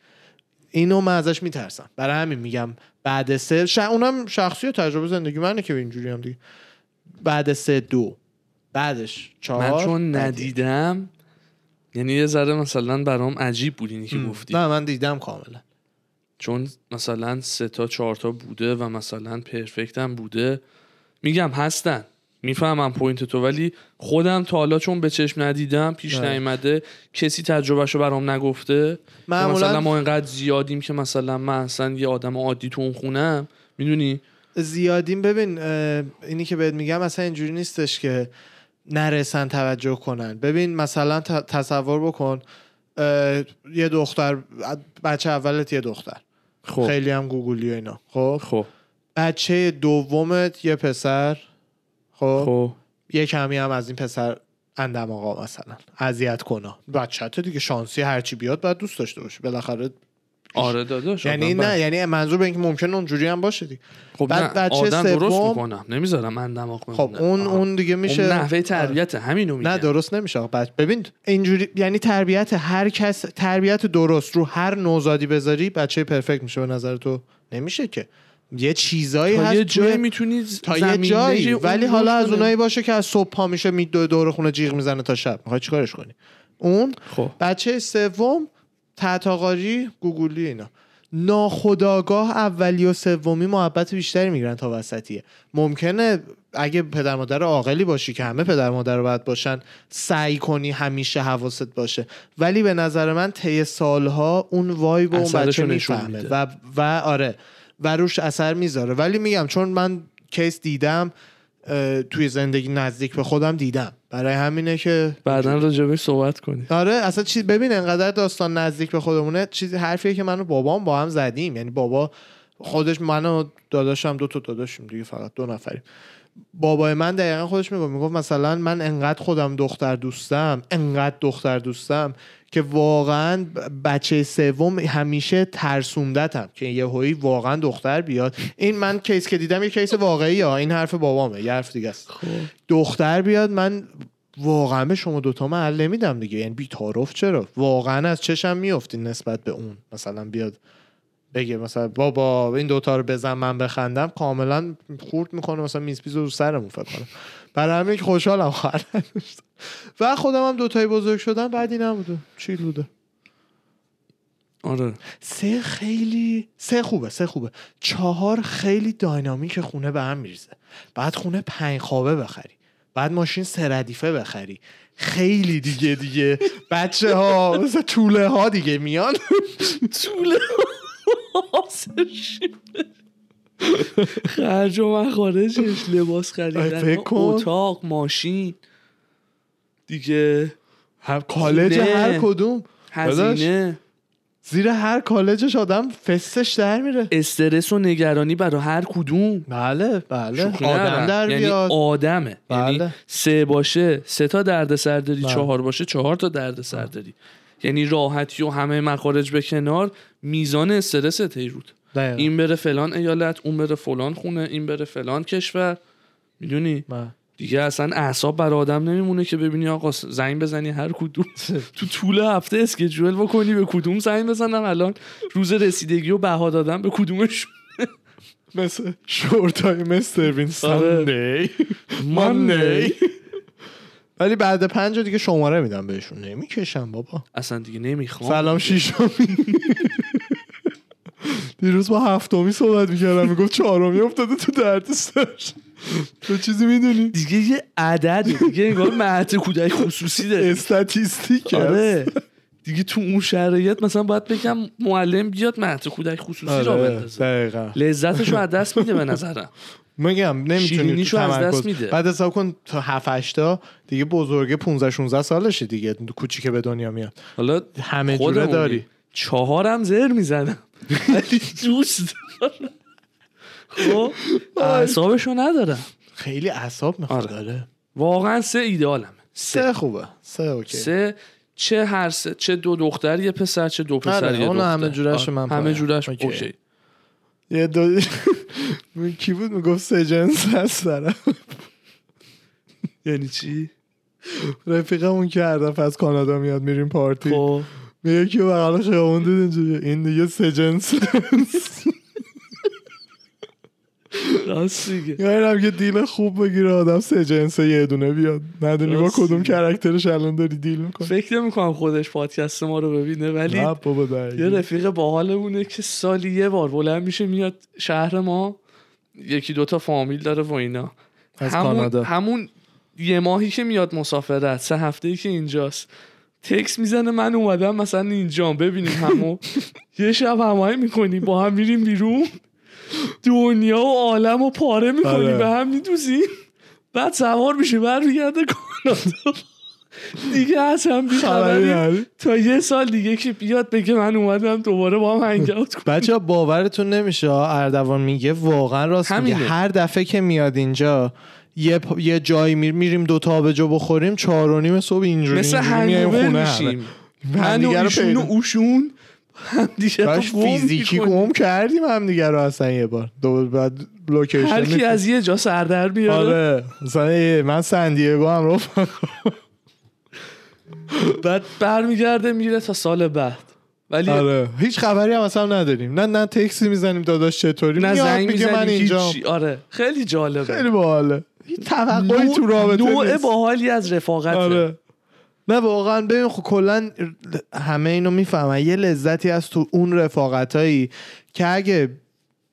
اینو من ازش میترسم. برای همین میگم بعد سه ش... اونم شخصی و تجربه زندگی منه که اینجوری هم دیگه. بعد سه دو. بعدش چهار. من چون. ندیدم یعنی یه ذره مثلا برام عجیب بود اینی که گفتی. نه من دیدم کاملا. چون مثلا سه تا چهار تا بوده و مثلا perfect هم بوده. میگم هستن. می‌فهمم point تو ولی خودم تا حالا چون به چشم ندیدم پیش نه. نیومده کسی تجربهشو برام نگفته. معمولاً- مثلا ما اینقدر زیادیم که مثلا من اصلا یه آدم عادی تو اون خونم می‌دونی؟ زیادیم. ببین اینی که بهت میگم اصلا اینجوری نیستش که نرسن توجه کنن. ببین مثلا تصور بکن یه دختر بچه اولت یه دختر. خب. خیلی هم گوگلی و اینا. خب؟ خب. بچه دومت یه پسر. خب. خب. یه کمی هم از این پسر اندم آقا مثلا. اذیت کنه بچت دیگه شانسی هرچی بیاد باید دوست داشته باشه بالاخره آره داداش یعنی نه یعنی منظور به اینکه ممکنه اونجوری هم باشه دیگه. خب بعد نه بچه آدم درست می‌کنم. نمی‌ذارم من دماغ خب اون اون دیگه میشه اون نحوه تربیت همینو میگم نه درست نمیشه. بچ- ببین اینجوری یعنی تربیت هر کس تربیت درست رو هر نوزادی بذاری بچه پرفکت میشه به نظر تو. نمیشه که. یه چیزایی تا هست یه توی- جایی می‌تونی تا یه جایی. ولی حالا از اونایی باشه که از صبح پا میشه می دو دور خونه جیغ می‌زنه تا شب. می‌خوای چیکارش کنی؟ اون خب. بچه سوم تحتاقاری گوگولی اینا. ناخداگاه اولی و سومی محبت بیشتری می‌گیرن تا وسطیه. ممکنه اگه پدر مادر عاقلی باشی که همه پدر مادر رو باید باشن سعی کنی همیشه حواست باشه. ولی به نظر من طی سالها اون وایب و اون بچه می‌فهمه. و و آره. و روش اثر می‌ذاره. ولی میگم چون من کیس دیدم توی زندگی نزدیک به خودم دیدم. برای همینه که بعدا راجبش صحبت کنی آره اصلا چیز ببین انقدر داستان نزدیک به خودمونه چیزی حرفیه که من و بابام با هم زدیم. یعنی بابا خودش من و داداشم دو تا داداشیم دیگه فقط دو نفریم. بابای من دقیقا خودش می‌گفت می‌گفت مثلا من انقدر خودم دختر دوستم انقدر دختر دوستم که واقعا بچه سوم همیشه ترسوندتم که یه هایی واقعا دختر بیاد. این من کیس که دیدم یه کیس واقعی ها این حرف بابامه یه حرف دیگه است. دختر بیاد من واقعا به شما دوتا محل نمیدم دیگه. یعنی بیتارف چرا؟ واقعا از چشم میافتین نسبت به اون. مثلا بیاد بگه مثلا بابا این دوتا رو بزن من بخندم کاملا خورد می‌کنه مثلا میز پیز رو سرمون فکر کنم برای همین که خوشحالم خواهر. و خودم هم دوتایی بزرگ شدم بعدی نبوده چیل بوده. آره. سه خیلی سه خوبه سه خوبه. چهار خیلی داینامیک خونه به هم میریزه. بعد خونه پنج خوابه بخری. بعد ماشین سه ردیفه بخری. خیلی دیگه دیگه. بچه ها مثل طوله ها دیگه میان. [LAUGHS] طول خرج و مخارجش لباس آی، خریدن. اتاق ماشین دیگه هم کالج. هر کدوم هزینه زیر هر کالجش آدم فستش در میره استرس و نگرانی برای هر کدوم بله بله آدم. در یعنی بیاد آدمه بله. یعنی سه باشه سه تا درد سر داری بله. چهار باشه چهار تا درد سر داری یعنی راحتی و همه مخارج به کنار میزان استرس تیرود دقیقاً. این بره فلان ایالت اون بره فلان خونه این بره فلان کشور. می‌دونی؟ بله. دیگه اصلا اعصاب بر آدم نمیمونه که ببینی آقا زنگ بزنی هر کدوم. [LAUGHS] تو طول هفته اسکیجول بکنی به کدوم زنگ بزنم؟ الان روز رسیدگی و بها دادم به کدومش؟ [LAUGHS] مثل شورت های مستر بین آره. ساندی ماندی [LAUGHS] ولی بعد پنج دیگه شماره میدم بهشون. نمی‌کشم بابا. اصلا دیگه نمی‌خوام. سلام شیشمی دیروز با هفتمی صحبت می‌کردم می‌گفت چهارمی افتاده تو درد سر تو چیزی می‌دونی؟ دیگه یه عدد دیگه انگار مهد کودک خصوصی داره. استاتیستیک آره. دیگه تو اون شرایط مثلا باید بگم معلم بیاد مهد کودک خصوصی را آره بندازه. دقیقا. لذتش رو از دست میده به نظرم. میگم نمی‌تونی تو از دست تمرکز میده. بعد حساب کن تا 7 8 تا دیگه بزرگه 15 16 سالشه دیگه کوچیکه به دنیا میاد. حالا همه جوره. داری. چهارم زر می‌زنم ولی دوست دارم. خب [LAUGHS] اعصابشو ندارم. خیلی اعصاب می‌خواد آره. داره. واقعا سه ایدئالم سه خوبه. سه OK. سه چه هر سه چه دو دختر یه پسر چه دو پسر آره، یه دختر. همه جورش آره، من همه. جورش OK. یه دو [LAUGHS] کی بود؟ می‌گفت سه جنس هست دارم یعنی چی؟ رفیقمون که هر دفعه از کانادا میاد میریم پارتی. میگه که بغل خیابون دید اینجوری. این دیگه سه جنس. راست یعنی هم که دیل خوب بگیره آدم سه جنس یه دونه بیاد. ندونی با کدوم. کرکترش الان داری دیل می‌کنی. فکر نمی‌کنم خودش پادکست ما رو ببینه ولی یه. رفیق باحالمونه که سالی یه بار بلند میشه میاد شهر ما یکی دوتا فامیل داره و اینا. از همون کانادا. همون یه ماهی که میاد مسافرت سه هفته ای که اینجاست. تکس می‌زنه من اومدم مثلا اینجا ببینیم همو. [LAUGHS] یه شب همایی می‌کنیم با هم میریم بیرون. دنیا و عالم و پاره می‌کنیم آره. به هم میدوزیم بعد سوار میشه برمیگرده کانادا. دیگه از هم. تا یه سال دیگه که بیاد بگه من اومدم دوباره با هم هنگ اوت کنم بچه باورتون نمیشه اردوان میگه واقعا راست میگه. هر دفعه که میاد اینجا یه, پ- یه جایی میر میریم دو تا آبجو بخوریم چهار و نیم صبح اینجوری مثل هنگوور میشیم. من و همدیگه ایشون و اوشون هم دیگه باش فیزیکی گم کردیم هم دیگه رو اصلا یه بار. دو بعد لوکیشن هر کی از یه جا سردر میاره آره. مثلا من سندیگو هم رو بعد برمیگرده میره تا سال بعد. ولی آره. هیچ خبری هم اصلا نداریم. نه نه تکسی می‌زنیم داداش چطوری؟ نه زنگ میگه من اینجا آره. خیلی جالبه. خیلی باحاله. توقعی تو رابطه نوع. باحالی از رفاقت آره نه واقعا ببین خب کلا همه اینو می‌فهمن یه لذتی از تو اون رفاقتایی که اگه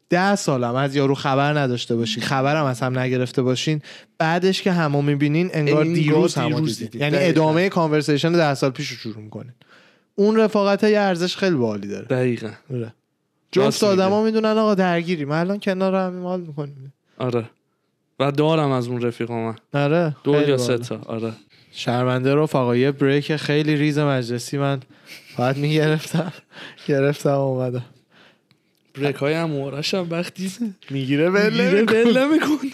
ده سالم از یارو خبر نداشته باشی خبرم از هم نگرفته باشین بعدش که همو می‌بینین انگار دیروز همو دیدین. یعنی دقیقاً. ادامه کانورسیشن ده سال پیش رو شروع می‌کنین اون رفاقت یه ارزش خیلی باحالی داره دقیقا آره. جفت. آدما می‌دونن آقا درگیری ما الان کنار هم حال می‌کنیم آره و دارم از اون رفیقا من. آره دو یا. سه تا آره. شرمنده رفقا یه break خیلی ریز مجلسی من باید می‌گرفتم. گرفتم اومدم. break های هم هم وقتی می‌گیره میره بله می‌کنه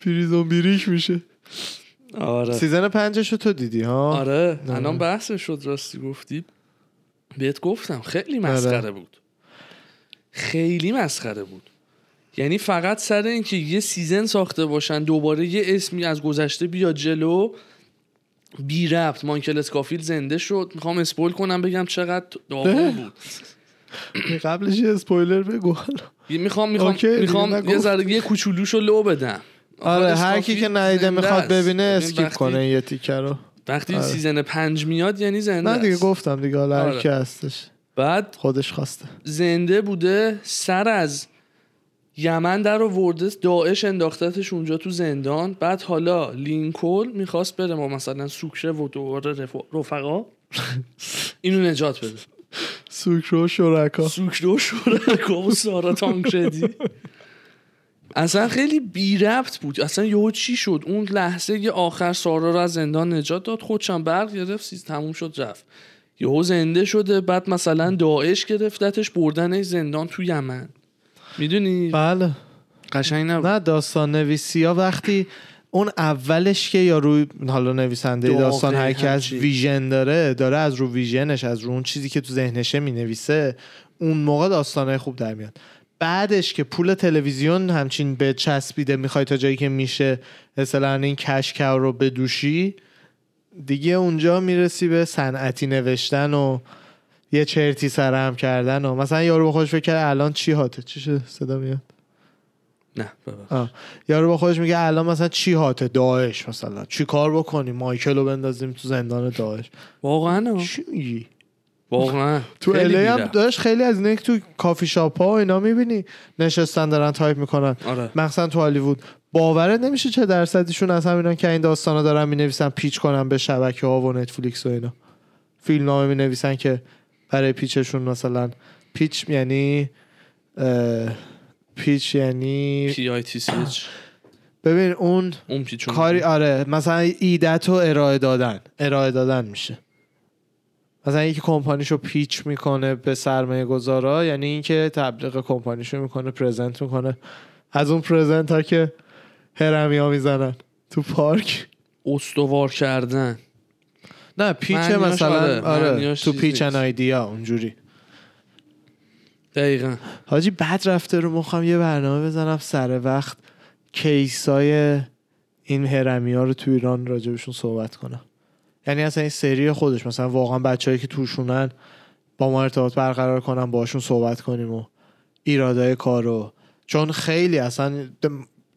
Prison Break میشه. آره. season پنجشو تو دیدی ها؟ آره. الان بحث شد راستی گفتی. بهت گفتم خیلی مسخره آره. بود. خیلی مسخره بود. یعنی فقط سر اینکه یه season ساخته باشن دوباره یه اسمی از گذشته بیاد جلو بی ربط مایکل اسکافیلد زنده شد می‌خوام spoil کنم بگم چقدر داغون بود [LAUGHS] قبلش یه اسپویلر بگو می‌خوام می‌خوام می‌خوام. یه ذره یه کوچولوشو لو بدم آره هر کی که ندیده می‌خواد. ببینه ببین skip کنه یه تیکه رو وقتی آره. season پنج میاد یعنی زنده نه دیگه. گفتم دیگه حالا هر آره. کی هستش بعد خودش خواسته زنده بوده سر از یمن در ورده داعش انداختتش اونجا تو زندان. بعد حالا لینکل می‌خواست بره ما مثلا سوکره و دوباره رف- رفقا. [LAUGHS] اینو نجات بده. سوکرو شرکا. سوکره و شرکا و سارا تانکردی اصلا خیلی بی ربط بود. اصلا یهو چی شد؟ اون لحظه یه آخر سارا رو از زندان نجات داد خودشم برق گرفت سیز تموم شد رفت. یهو زنده شده بعد مثلا داعش گرفتتش بردنش زندان تو یمن. می‌دونی؟ بله. قشنگ نبود. نه داستان نویسی ها وقتی اون اولش که یا روی حالا نویسنده داستان هر از همچین. ویژن داره داره از رو ویژنش از رو اون چیزی که تو ذهنشه می‌نویسه اون موقع داستانهای خوب در میاد. بعدش که پول تلویزیون همچین به چسبیده می‌خوای تا جایی که میشه مثلا این کشکو رو بدوشی دیگه اونجا می‌رسی به صنعتی نوشتن و یه چرتی سرهم کردن و مثلا یارو با خودش فکر کرد الان چی hot ه؟ چی شده؟ صدا میاد. نه. آه. یارو با خودش میگه الان مثلا چی hot ه؟ داعش مثلا. چی کار بکنیم؟ مایکل رو بندازیم تو زندان داعش. واقعا. چی میگی؟ واقعا. تو LA هم. داشت خیلی از اینه تو کافی شاپ ها و اینا می‌بینی نشستن دارن تایپ می‌کنن. آره. مخصوصا تو هالیوود. باورت نمیشه چه درصدیشون از همینا که این داستانا دارن می‌نویسن pitch کنن به شبکه ها و نتفلیکس و اینا. فیلم نامه می‌نویسن که برای pitch شون مثلا pitch یعنی pitch یعنی P I T C H ببین اون اون کاری آره مثلا ایدت رو ارائه دادن. ارائه دادن میشه. مثلا یکی کمپانیشو pitch می‌کنه به سرمایه گذارا یعنی اینکه تبلیغ کمپانیشو می‌کنه present می‌کنه. از اون پرزنت ها که هرمی ها می‌زنن تو پارک. استوار کردن. نه پیچ مثلا آره، آره, تو پیچ ان. آیدیا اونجوری. دقیقا. حاجی بد رفته رو مخم یه برنامه بزنم سر وقت کیسای این هرمی ها رو تو ایران راجبشون صحبت کنم. یعنی اصلا این سری خودش مثلا واقعا بچههایی که توشونن با ما ارتباط برقرار کنم باشون صحبت کنیم و ایرادای کارو. چون خیلی اصلا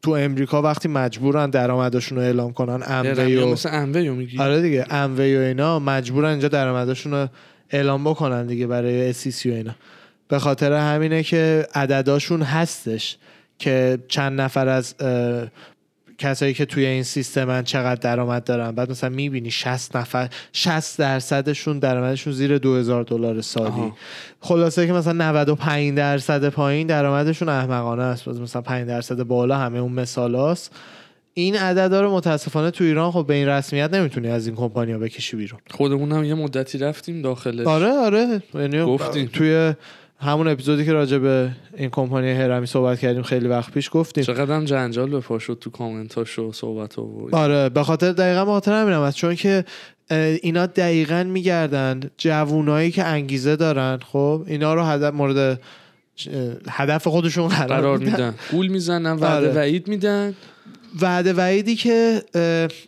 تو امریکا وقتی مجبورن درآمدشون رو اعلام کنن اموی و مثل اموی میگی؟ آره دیگه اموی و اینا مجبورن اینجا درآمدشون رو اعلام بکنن دیگه برای اسیسی و اینا. به خاطر همینه که عدداشون هستش که چند نفر از کسایی که توی این سیستمن چقدر درآمد دارن. بعد مثلا می‌بینی 60 نفر 60 درصدشون درآمدشون زیر 2000 دلار سالی. آها. خلاصه که مثلا 95 درصد پایین درآمدشون احمقانه است. باز مثلا 5 درصد بالا همه اون مثالاست این عددا رو متاسفانه تو ایران خب به این رسمیت نمی‌تونی از این کمپانیا بکشی بیرون. خودمون هم یه مدتی رفتیم داخلش. آره آره. یعنی گفتیم. توی همون اپیزودی که راجع به این کمپانی هرمی صحبت کردیم خیلی وقت پیش گفتیم. چقدر هم جنجال به شد تو کامنتاش و صحبت و آره به خاطر دقیقا به خاطر همینم چون که اینا دقیقا میگردن جوونایی که انگیزه دارن خب؟ اینا رو هدف مورد هدف خودشون قرار, قرار میدن. گول می‌زنن وعده آره. وعید میدن. وعده وعیدی که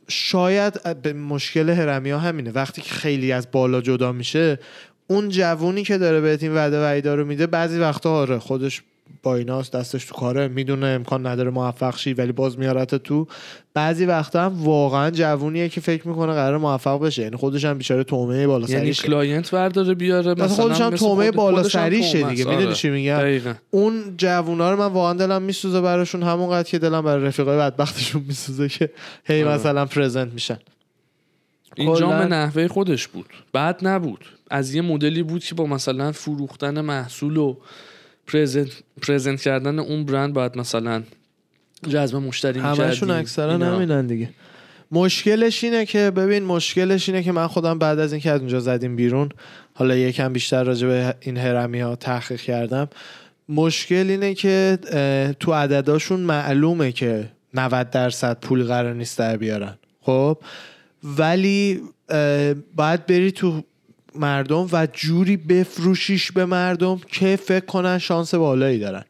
شاید به مشکل هرمی ها همینه. وقتی که خیلی از بالا جدا میشه اون جوونی که داره بهت این وعده وعیدا رو میده بعضی وقتا آره خودش با ایناست دستش تو کاره می‌دونه امکان نداره موفق شی ولی باز میارت تو بعضی وقتا هم واقعا جوونیه که فکر می‌کنه قرار موفق بشه یعنی خودش هم بیچاره طعمه بالا یعنی سریشه client برداره بیاره مثلا خودش هم طعمه خود- بالا سریشه دیگه است. می‌دونی آره. چی میگم دقیقاً. اون جوونا رو من واقعا دلم میسوزه براشون همونقدر که دلم برای رفیقای بدبختشون میسوزه که هی آره. مثلا present میشن اینجا به نحوه خودش بود. بعد نبود. از یه مدلی بود که با مثلا فروختن محصول و present, پرزنت کردن اون برند باید مثلا جذب مشتری همشون می‌کردی. اکثرا اینا. همینن دیگه. مشکلش اینه که ببین مشکلش اینه که من خودم بعد از اینکه از اونجا زدیم بیرون حالا یکم بیشتر راجع به این هرمی ها تحقیق کردم. مشکل اینه که تو عدداشون معلومه که 90 درصد پول قرار نیست در بیارن. خب؟ ولی باید بری تو مردم و جوری بفروشیش به مردم که فکر کنن شانس بالایی دارن.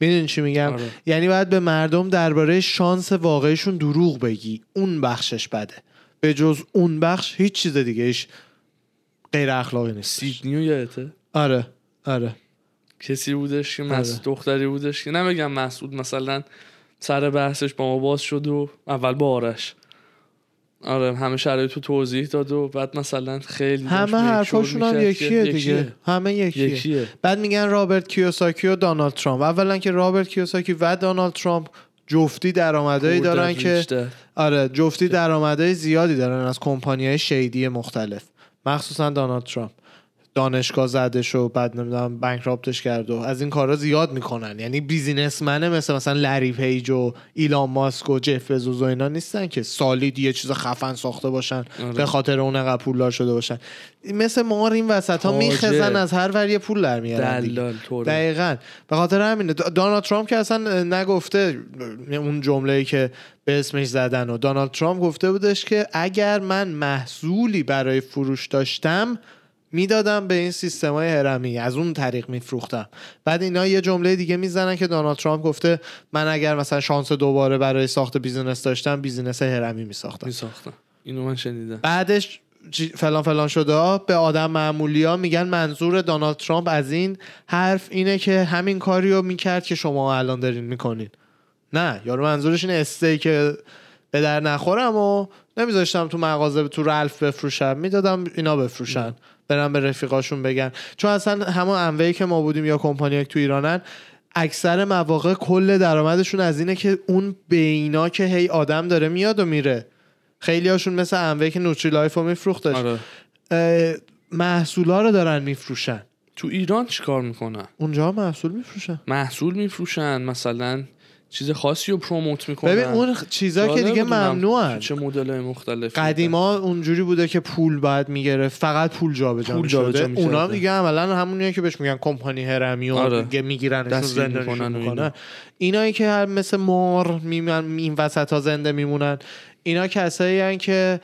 می‌دونی چی میگم؟ آره. یعنی باید به مردم درباره شانس واقعیشون دروغ بگی. اون بخشش بده. به جز اون بخش هیچ چیز دیگه ایش غیر اخلاقی نیست سیدنیو یادته؟ آره آره. کسی بودش که. آره. دختری بودش که نمیگم مسعود مثلا سر بحثش با ما باز شد و اول با آرش. آره همه شرایط رو توضیح داد و بعد مثلا خیلی همه حرفاشون هم یکیه دیگه. همه یکیه. یکیه. بعد میگن رابرت کیوساکی و دونالد ترامپ. اولا که رابرت کیوساکی و دونالد ترامپ جفتی درآمدایی دارن که. آره جفتی درآمدهای زیادی دارن از کمپانی های shady مختلف. مخصوصا دونالد ترامپ. دانشگاه زدش و بعد نمی‌دونم bankrupt ش کرد و از این کارا زیاد می‌کنن. یعنی businessman ه مثل مثلا لری پیج و ایلان ماسک و جف بزوس و اینا نیستن که سالی یه چیز خفن ساخته باشن. آره. به خاطر اون انقدر پولدار شده باشن. مثل مار این وسط ها. میخزن از هر ور یه پول در میارن دقیقا. به خاطر همینه. د- دونالد ترامپ که اصلا نگفته اون جمله ای که به اسمش زدن و دونالد ترامپ گفته بودش که اگر من محصولی برای فروش داشتم می‌دادم به این سیستم های هرمی. از اون طریق میفروختم. بعد اینا یه جمله دیگه می‌زنن که دونالد ترامپ گفته من اگر مثلا شانس دوباره برای ساخت بیزینس داشتم بیزینس هرمی میساختم. میساختم. اینو من شنیدم. بعدش فلان فلان شده. به آدم معمولی ها میگن منظور دونالد ترامپ از این حرف اینه که همین کاری رو می‌کرد که شما الان دارین می‌کنین. نه یارو منظورش اینه استیک به در نخورم و نمیذاشتم تو مغازه تو رلف بفروشم. می‌دادم اینا بفروشن. برن به رفیقاشون بگن. چون اصلا همون انوعی که ما بودیم یا کمپانی تو ایرانن اکثر مواقع کل درآمدشون از اینه که اون بینا که هی آدم داره میاد و میره. خیلی هاشون مثل انوی که نوتری لایف رو میفروختش. آره. محصولا رو دارن میفروشن. تو ایران چیکار می‌کنن؟ اونجا محصول میفروشن. محصول میفروشن مثلا چیز خاصی رو promote می‌کنن ببین اون چیزا که دیگه ممنوعن چه مدل مختلف قدیما اونجوری بوده که پول باید می‌گرفت فقط پول جابجا پول. جابجا می‌کرده. اونا هم دیگه عملا همونیه که بهش میگن کمپانی هرمی و آره. دیگه دستگیر زندانشون می‌کنن. اینایی که هر مثل مار میمن این وسط ها زنده میمونن اینا کسایی هن که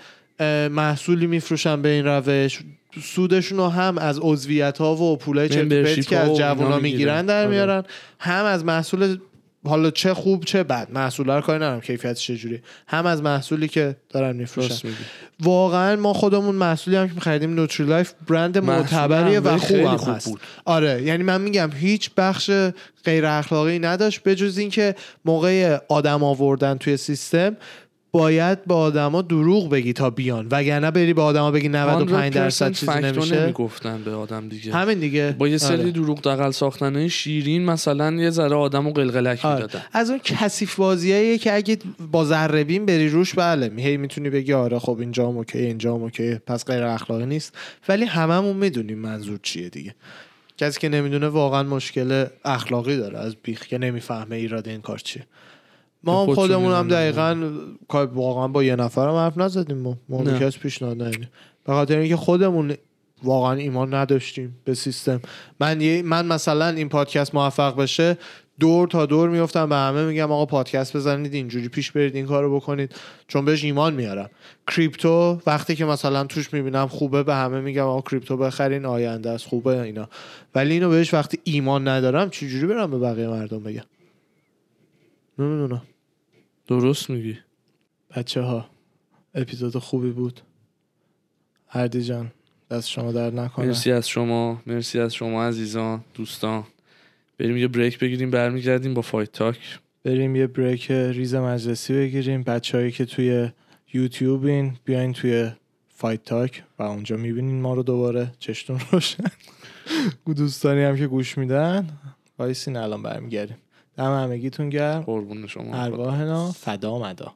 محصولی میفروشن به این روش سودشون رو هم از عضویت ها و پولای چرت که از جوونا می‌گیرن می‌گیرن. در آره. میارن هم از محصول حالا چه خوب چه بد. محصول رو کاری ندارم کیفیتش چجوری. هم از محصولی که دارن میفروشن. واقعا ما خودمون محصولی هم که می‌خریدیم نوتری لایف برند معتبریه و خوب خوب هست. بود. آره یعنی من میگم هیچ بخش غیر اخلاقی نداشت بجز اینکه موقع آدم آوردن توی سیستم باید به آدما دروغ بگی تا بیان. وگرنه بری به آدما بگی 95 درصد 100% چیزی نمیشه. نمی‌گفتن به آدم دیگه. همین دیگه. با یه سری آره. دروغ دقل ساختنه شیرین مثلا یه ذره آدم و قلقلک آره. می‌دادن. از اون کثیف بازیاییه که اگه با ذره بین بری روش بله هی می‌تونی بگی آره خب اینجا هم اوکی اینجا هم اوکی پس غیر اخلاقی نیست. ولی هممون می‌دونیم منظور چیه دیگه. کسی که نمی‌دونه واقعا مشکل اخلاقی داره از بیخ که نمی‌فهمه ایراد این کار چیه. ما خودمون هم. دقیقا واقعا با یه نفر هم حرف نزدیم ما. ما. کس پیشنهاد ندادیم به خاطر اینکه خودمون واقعا ایمان نداشتیم به سیستم. من یه من مثلا این پادکست موفق بشه دور تا دور میفتم به همه میگم آقا پادکست بزنید اینجوری پیش برید این کارو بکنید. چون بهش ایمان میارم. کریپتو وقتی که مثلا توش می‌بینم خوبه به همه میگم آقا کریپتو بخرین آینده است خوبه اینا. ولی اینو بهش وقتی ایمان ندارم چجوری برم به بقیه مردم بگم؟ نمی‌دونم. درست میگی. بچه ها اپیزود خوبی بود. هردی جان دست شما در نکنه. مرسی از شما مرسی از شما عزیزان دوستان. بریم یه بریک بگیریم برمیگردیم با فایت تاک. بریم یه بریک ریز مجلسی بگیریم. بچههایی که توی یوتیوبین بیاین توی fight talk و اونجا می‌بینین ما رو دوباره. چشتون روشن. [LAUGHS] دوستانی هم که گوش میدن وایسین الان برمیگردیم. دم همگیتون گرم. قربون شما. ارواحنا. فدا مدا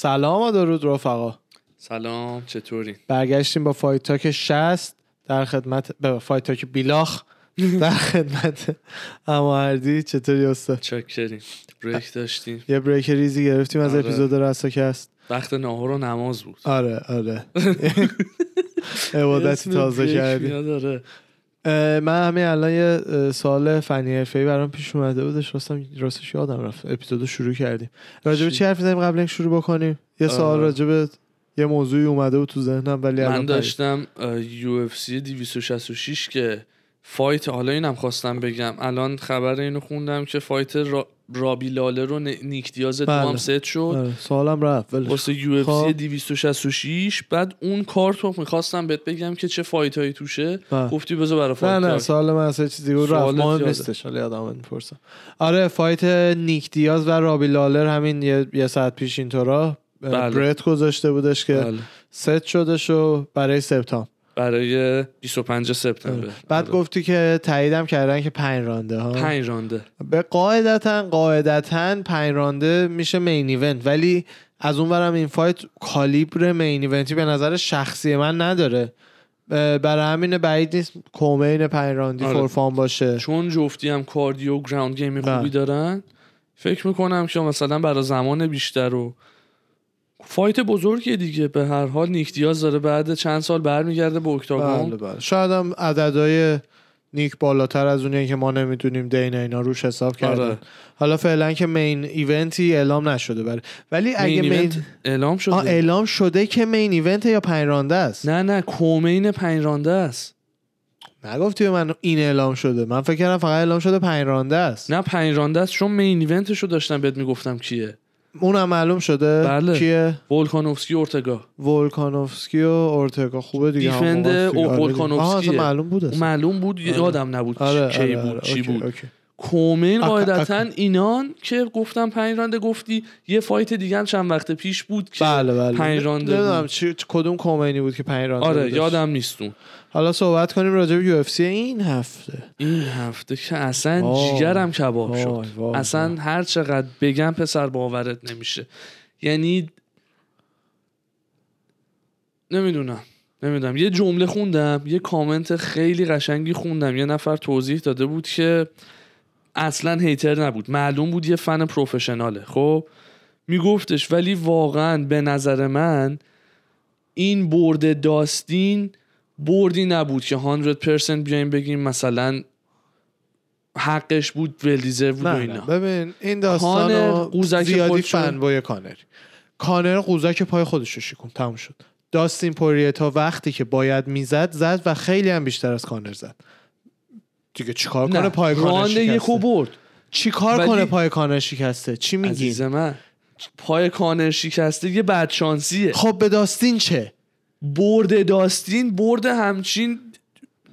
سلام و درود رفقا. سلام چطوری؟ برگشتیم با fight talk 60 در خدمت به fight talk بیلاخ [LAUGHS] در خدمت اما هردی چطوری استاد؟ چاکریم. break داشتیم. یه break ریزی گرفتیم از آره. اپیزود recast وقت ناهار و نماز بود. آره آره. [LAUGHS] عبادتی تازه کردیم. من همین الان یه سوال فنی حرفه‌ای برام پیش اومده بودش راستم راستش یادم رفت اپیزودو شروع کردیم راجع به چی؟ حرف زدیم قبل اینکه شروع بکنیم یه سوال. راجع به یه موضوعی اومده بود تو ذهنم ولی من. داشتم UFC 266 که fight حالا اینم خواستم بگم الان خبر اینو خوندم که fight را... رابی لالر و نیک دیاز بله. هم ست شد آره، سوالم رفت واسه U F خب. C 266 بعد اون کارت رو می‌خواستم بهت بگم که چه fight هایی توشه بله. گفتی بذار برای نه fight نه talk. سوال من اصلا چیزی بود رفت مهم. نیستش حالا یادم می‌پرسم آره fight نیک دیاز و رابی لالر همین یه, یه ساعت پیش اینطورا بله. برت گذاشته بودش که بله. ست شده شو برای سپتامبر برای 25 سپتامبر. بعد آره. گفتی که تاییدم کردن که پنج round ه ها؟ پنج round ه. به قاعدتا قاعدتا پنج round ه میشه main event ولی از اون برم این fight کالیبر main event ی به نظر شخصی من نداره. برای همین بعید نیست co-main پنج round ی آره. for fun باشه. چون جفتی هم cardio ground game بله. خوبی دارن فکر می‌کنم که مثلا برای زمان بیشتر و fight بزرگیه دیگه. به هر حال نیک دیاز داره بعد چند سال برمیگرده به اکتاگون. بله بله. شاید هم عددهای نیک بالاتر از اونیه که ما نمی‌دونیم. دین اینا روش حساب کردن. آره. حالا فعلا که main event ی اعلام نشده برای. ولی اگه main اعلام شده. آه اعلام شده که main event یا پنج round ه است؟ نه نه. co-main پنج round ه است. نگفتی به من این اعلام شده. من فکر کردم فقط اعلام شده پنج round ه است. نه پنج round ه است. چون main event ش رو داشتم بهت می‌گفتم کیه. اونم معلوم شده. بله. کیه؟ ولکانوفسکی اورتگا. ولکانوفسکی و اورتگا. خوبه دیگه. defend آره اصلا معلوم بود. معلوم بود یادم نبود. آره کی آره بود؟ آره. چی اوکی، بود اک- قاعدتا اینان که گفتم پنج round ه گفتی یه fight دیگه هم چند وقت پیش بود که بله بله. پنج round ه بود. چی- کدوم co-main ی بود که پنج round ه آره بودش. یادم نیستون حالا صحبت کنیم راجع به یو اف سی این هفته. این هفته که اصلا جیگرم کباب وای، شد. وای، اصلا وای. هر چقدر بگم پسر باورت نمیشه. یعنی نمی‌دونم نمی‌دونم. یه جمله خوندم یه کامنت خیلی قشنگی خوندم. یه نفر توضیح داده بود که اصلا هیتر نبود. معلوم بود یه فن پروفشناله خب؟ میگفتش ولی واقعا به نظر من این برد داستین بردی نبود که 100% بیایم بگیم مثلا حقش بود ولدیزر بود و نه نه. اینا. ببین این داستان زیادی فن بای کانر. کانر قوزک پای خودش رو شکون تموم شد. داستین پوریه تا وقتی که باید می‌زد زد و خیلی هم بیشتر از کانر زد. دیگه چیکار کنه نه پای کانر شکسته؟ برد. چیکار ولی- کنه پای کانر شکسته؟ چی میگی؟ من پای کانر شکسته یه بدشانسیه خب به داستین چه؟ برد داستین برد همچین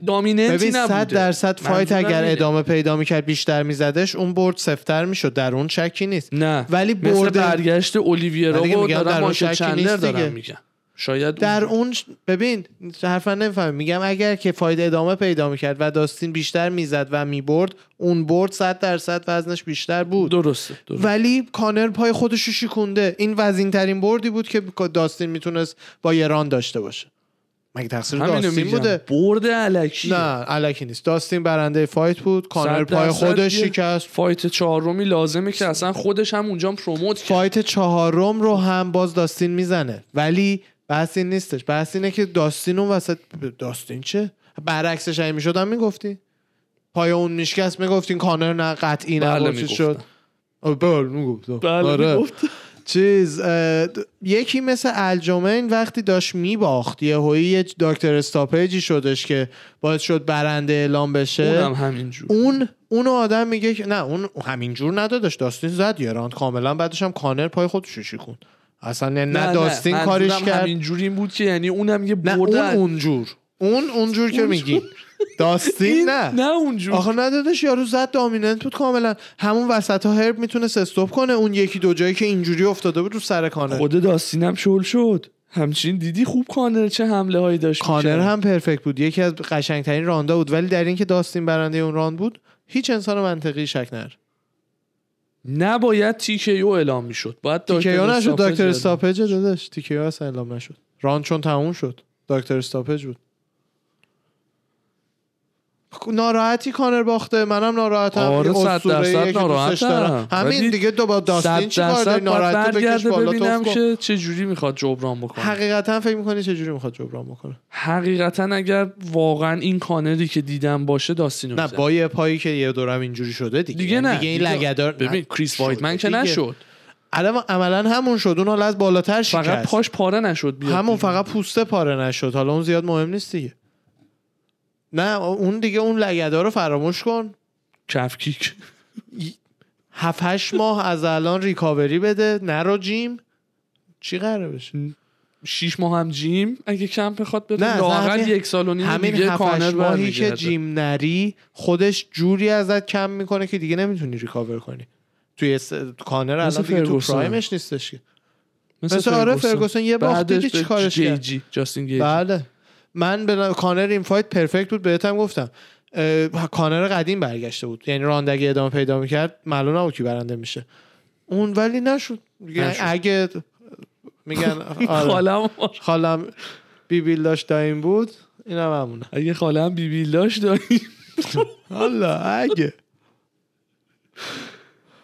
دامیننتی نبوده 100 درصد فایت اگر اینه. ادامه پیدا می‌کرد بیشتر میزدش اون برد سفتر می‌شد در اون شکی نیست نه ولی مثل برد برگشت اولیویرا و دارم شکی نیست. دارم میگم شاید در اون- ش- ببین حرفا نمیفهم میگم اگر که فاید ادامه پیدا می‌کرد و داستین بیشتر می‌زد و می‌برد اون برد 100 درصد وزنش بیشتر بود. درسته, درسته. ولی کانر پای خودش رو شیکونده این وزین ترین بردی بود که داستین می‌تونست با ایران داشته باشه. مگه تقصیر داستین بوده؟ برد الکی. نه الکی نیست. داستین برنده fight بود. کانر پای خودش شکست. fight چهارمی لازمه که اصلا خودش هم اونجا promote کرد. fight چهارم رو هم باز داستین می‌زنه. ولی بحث این نیستش. بحث اینه که داستین اون وسط داستین چه؟ برعکسش اگه می‌شد هم می‌گفتی. پای اون میشکست می‌گفتین کانر نه قطعی نه بله. شد. بله می‌گفتم بله آره. چیز یکی مثل الجومین وقتی داشت میباخت یه یه دکتر استاپیجی شدش که باعث شد برنده اعلام بشه. اونم همینجور. اون اونو آدم میگه نه اون همینجور ندادش داستین زد یه راند. کاملا بعدش هم کانر پای خودش رو شکون اصلا نه, نه داستین کارش منظورم کرد. همینجوری این بود که یعنی اونم یه نه برد اون اونجور. اون اونجور که میگی. داستین نه. نه اونجور. آخه ندادش یارو زد dominant بود کاملا. همون وسط ها Herb می‌تونست stop کنه. اون یکی دو جایی که اینجوری افتاده بود رو سر کانر خود داستینم شل شد. همچین دیدی خوب کانر چه حمله هایی داشت کانر. هم perfect بود. یکی از قشنگترین round ا بود. ولی در اینکه داستین برنده اون round بود هیچ انسان منطقی شک نر نباید TKO اعلام می‌شد. باید TKO نشد دکتر. استاپج دادش TKO اصلا اعلام نشد. round چون تموم شد. دکتر استاپج بود. ناراحتی کانر باخته. منم ناراحتم. آره، صد درصد ناراحتم. دارم. همین دیگه دو با داستین چی کار داری؟ ناراحتی بکش بالا. ببینم. که چه جوری می‌خواد جبران بکنه. حقیقتا فکر می‌کنی چه جوری می‌خواد جبران بکنه؟ حقیقتا اگر واقعا این کانری که دیدم باشه داستینو نه. با یه پایی که یه دورم اینجوری شده دیگه. دیگه نه. دیگه این لگدار ببین کریس شده وایتمن که. نشد. الان عملا همون شد. اون حالا از بالاتر فقط شکست. پاش پاره نشد بیاد همون. فقط پوسته پاره نشد. حالا اون زیاد مهم نیست دیگه. نه اون دیگه اون لگدا رو فراموش کن. calf kick. 7 8 ماه از الان recovery بده. نرو gym. چی قراره بشه؟ شیش ماه هم gym. اگه کم بخواد بده نه، یک سال و نیم همین دیگه 7 کانر 8 ماهی که. gym نری خودش جوری ازت کم می‌کنه که دیگه نمی‌تونی recover کنی. توی س... کانر الان مثل دیگه تو. prime ش نیستش که. مثل آره فرگوسن یه باخت دیگه چیکارش کرد؟ جاستین گیجی. بله. من به کانر این fight perfect بود بهتم گفتم. اه، کانر قدیم برگشته بود. یعنی راند اگه ادامه پیدا می‌کرد معلوم نبود کی برنده میشه. اون ولی نشد. میگن نشد. اگه میگن. خالم خالم سیبیل داشت داییم بود اینم همونه. اگه خالم بیبی لاش داری [LAUGHS] حالا اگه.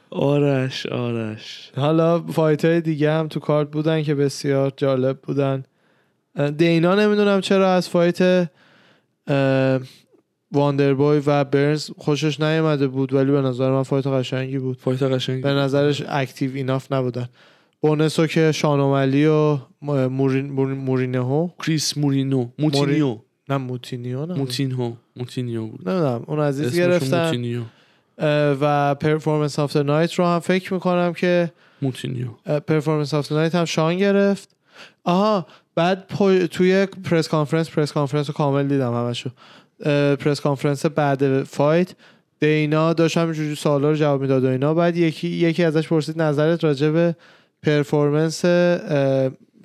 آرش آرش. حالا fight های دیگه هم تو کارت بودن که بسیار جالب بودن. دینا نمی‌دونم چرا از fight واندربوی و برنز خوشش نیامده بود ولی به نظر من fight قشنگی بود. fight قشنگ به نظرش active enough نبودن. bonus و که شان اومالی و مورین مورینهو کریس مورینو موتینیو نه موتینیو نه. موتینهو موتینیو بود. نمی‌دونم اون عزیز گرفتن. موتینیو و performance of night رو هم فکر می‌کنم که موتینیو performance of night هم شان گرفت. آها بعد توی press conference press conference رو کامل دیدم همشو. press conference بعد fight. دینا داشت همینجوری سوالا رو جواب می‌داد و اینا. بعد یکی یکی ازش پرسید نظرت راجع به performance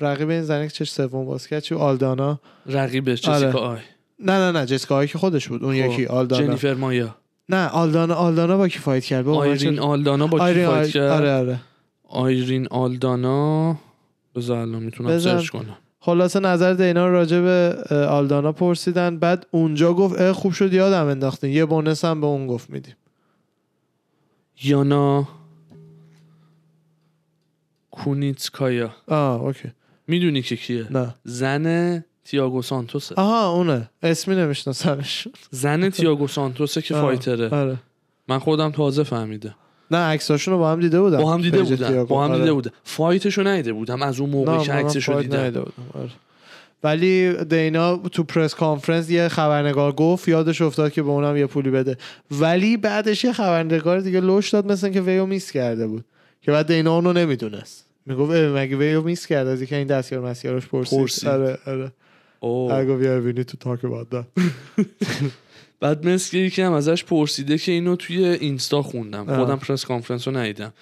رقیب این زنی که چش سوم باز کرد چی؟ آلدانا. رقیبش آره. جسیکا آی. نه نه نه جسیکا هایی که خودش بود. اون خب، یکی آلدانا. جنیفر مایا. نه آلدانا آلدانا با کی fight کرد؟ من آیرین آلدانا با کی fight آی- کرد؟ آره آره. آیرین آلدانا. بذار الان می‌تونم. سرچ کنم. خلاصه نظر دینا راجع به آلدانا پرسیدن. بعد اونجا گفت اه خوب شد یادم انداختین. یه bonus هم به اون گفت میدیم. یانا کونیتسکایا. آه okay. می‌دونی که کیه؟ نه. زن تیاگو سانتوسه. آها اونه. اسمی نمیشناسمش. زن تیاگو سانتوسه که آه، fighter ه. آره. من خودم تازه فهمیدم. نه عکساشون رو با هم دیده بودم با هم دیده بودم. با هم آره. دیده بودم fight شو ندیده بودم از اون موقعی که عکسشو دیدم بودم آره. ولی دینا تو press conference یه خبرنگار گفت یادش افتاد که به اونم یه پولی بده ولی بعدش یه خبرنگار دیگه لوش داد مثل که weight miss کرده بود که بعد دینا اونو نمی‌دونست می‌گفت مگه weight miss کرد از اینکه این دستیار مسیاراش پرسید, پرسید. آره آره. I go, yeah, we need to talk about that. [LAUGHS] بعد مثل که یکی هم ازش پرسیده که اینو توی اینستا خوندم. آه. خودم press conference رو ندیدم.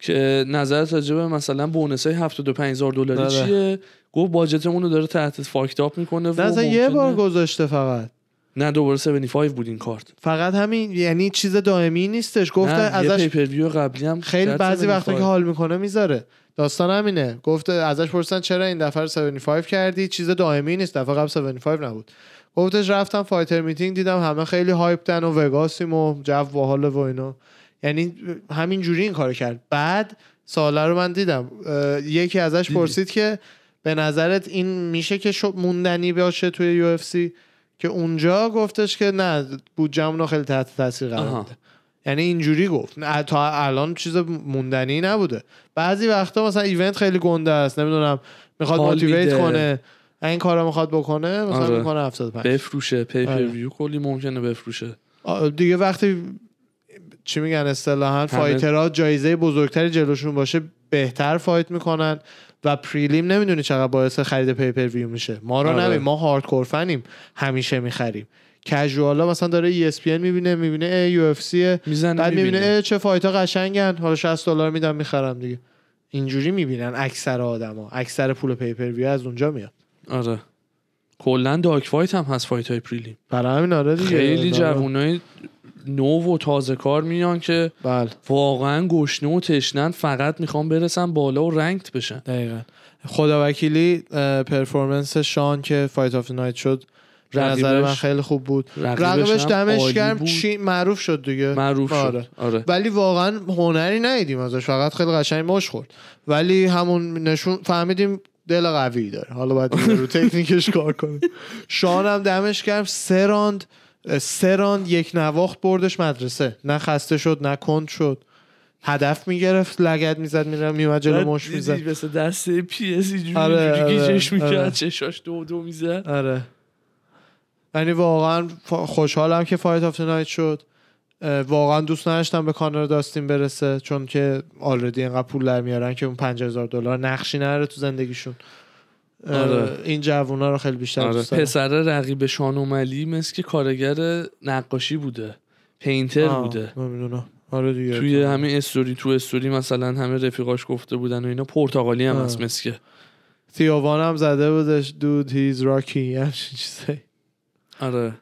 که نظرت راجع به مثلا bonus های 75 هزار دلاری آره. چیه؟ گفت budget مون رو داره تحت fuck up می‌کنه نه اصلا یه بار گذاشته فقط. نه دوباره 75 بود این کارت. فقط همین یعنی چیز دائمی نیستش. یه ازش pay-per-view قبلی هم خیلی بعضی وقتا 75. که حال می‌کنه می‌ذاره. داستان همینه. گفته ازش پرسن چرا این دفعه رو 75 کردی؟ چیز دائمی نیست. دفعه قبل 75 نبود. گفتش رفتم fighter meeting دیدم همه خیلی hyped ن و وگاسیم و جو باحال و اینا. یعنی همین جوری این کارو کرد. بعد سواله رو من دیدم. یکی ازش پرسید که به نظرت این میشه که شو موندنی باشه توی UFC؟ که اونجا گفتش که نه بودجمون رو خیلی تحت تاثیر قرار یعنی اینجوری گفت. تا الان چیز موندنی نبوده. بعضی وقتا مثلا event خیلی گنده است. نمی‌دونم می‌خواد motivate. کنه. این کارو می‌خواد بکنه مثلا آره. می‌کنه 75 بفروشه pay-per-view کلی ممکنه بفروشه. دیگه وقتی چی میگن اصطلاحا fighter ها جایزه بزرگتری جلوشون باشه بهتر fight می‌کنن و prelim نمی‌دونی چقدر باعث خرید pay-per-view میشه. ما رو آره. نبین ما hardcore fan یم همیشه می‌خریم. casual ا مثلا داره ESPN می‌بینه می‌بینه UFC می‌زنه بعد می‌بینه اه، چه fight ها قشنگن. حالا 60 دلار میدم می‌خرم دیگه. اینجوری می‌بینن اکثر آدما اکثر پول pay-per-view از اونجا میاد. آره. کلا dog fight هم هست fight های prelim برای همین آره دیگه. خیلی. جوونای نو و تازه کار میان که بله. واقعا گشنه و تشنن فقط می‌خوان برسن بالا و ranked بشن. دقیقا. خدا وکیلی performance شان که fight of night شد به نظر من خیلی خوب بود. رقیبش دمش گرم. چی معروف شد دیگه. معروف آره. شد. آره. ولی واقعا هنری ندیدیم ازش. فقط خیلی قشنگ مشت خورد ولی همون نشون فهمیدیم دل قوی داره. حالا باید رو تکنیکش کار کنیم شان هم دمش گرم. سه راند سه راند یک نواخت بردش مدرسه. نه خسته شد نه کند شد. هدف می‌گرفت لگد می‌زد می‌رفت میومد جلو مشت می‌زد. مثل دسته پی اس اینجوری آره، اینجوری آره، گیجش می‌کرد آره. چشاش دو دو می‌زد. آره. یعنی واقعا خوشحالم که fight of night شد. واقعا دوست نداشتم به کانر داستین برسه چون که already اینقدر پول در میارن که اون 5000 دلار نقشی نره تو زندگیشون. آره. این جوونا رو خیلی بیشتر آره. دوست پسر رقیب شانوملی مثل که کارگر نقاشی بوده. پینتر آه، بوده. نمی‌دونم آره دیگه. توی همین استوری تو استوری مثلا همه رفیقاش گفته بودن و اینا. پرتغالی هم. هست مثل که. تیووان هم زده بودش. دود هیز راکی همچین چیزایی. آره.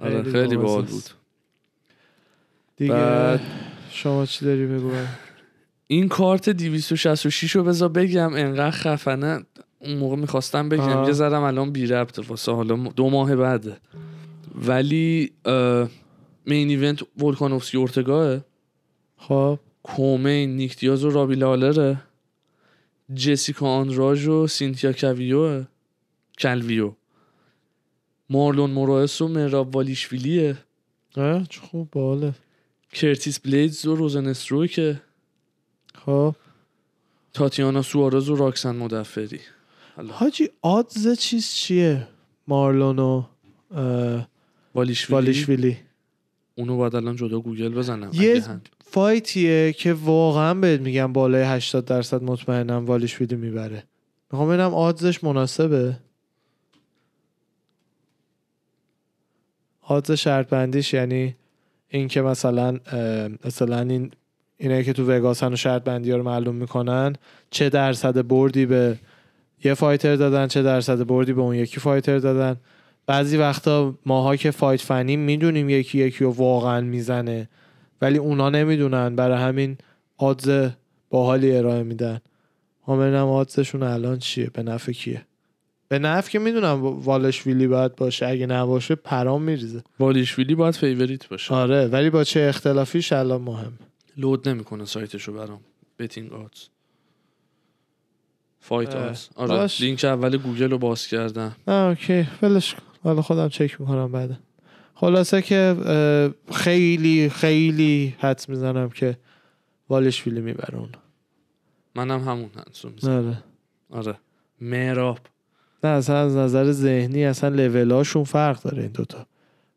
آره خیلی باحال بود. دیگه بعد- شما چی داری بگو؟ این کارت 266 رو بذار بگم انقدر خفنه اون موقع می‌خواستم بگم آه. یه ذرم الان بی ربطه واسه حالا دو ماه بعده. ولی main event ولکانوفسکی اورتگاه خب. co-main نیک دیاز و رابی لالره. جسیکا آندراژ و سینتیا کویو کلویو. مارلون موراس و مراب والیشویلیه. چه خوب باله کرتیس بلیدز و روزن استروکه خب. تاتیانا سوارز و راکسن مدفری. حاجی odds چیز چیه مارلون و والیشویلی؟ والیشویلی؟ اونو باید الان جدا گوگل بزنم. یه. fight یه که واقعا بهت میگم بالای 80 درصد مطمئنم والیشویلی می‌بره. می‌خوام ببینم آدزش مناسبه؟ آدز شرط بندیش یعنی این که مثلا مثلا این اینایی که تو وگاسن و شرط بندی رو معلوم می‌کنن چه درصد بردی به یه فایتر دادن چه درصد بردی به اون یکی فایتر دادن. بعضی وقتا ماها که فایت فنی می‌دونیم یکی یکی رو واقعا می‌زنه ولی اونا نمی‌دونن. برای همین odds باحالی ارائه میدن. ما ببینم odds شون الان چیه؟ به نفع کیه؟ به نفع که می‌دونم والیشویلی باید باشه اگه نباشه پرام میریزه. والیشویلی باید favorite باشه. آره ولی با چه اختلافیش الان مهم. load نمی‌کنه سایتشو برام. betting odds. fight odds. آره باش. لینک اول گوگل رو باز کردم. OK. ولش حالا خودم چک می‌کنم بعدا خلاصه که خیلی خیلی حدس می‌زنم که والشویلی می‌بره اون منم همون حدسو می‌زنم. آره. آره. مراب نه اصلا از نظر ذهنی اصلا level هاشون فرق داره این دوتا.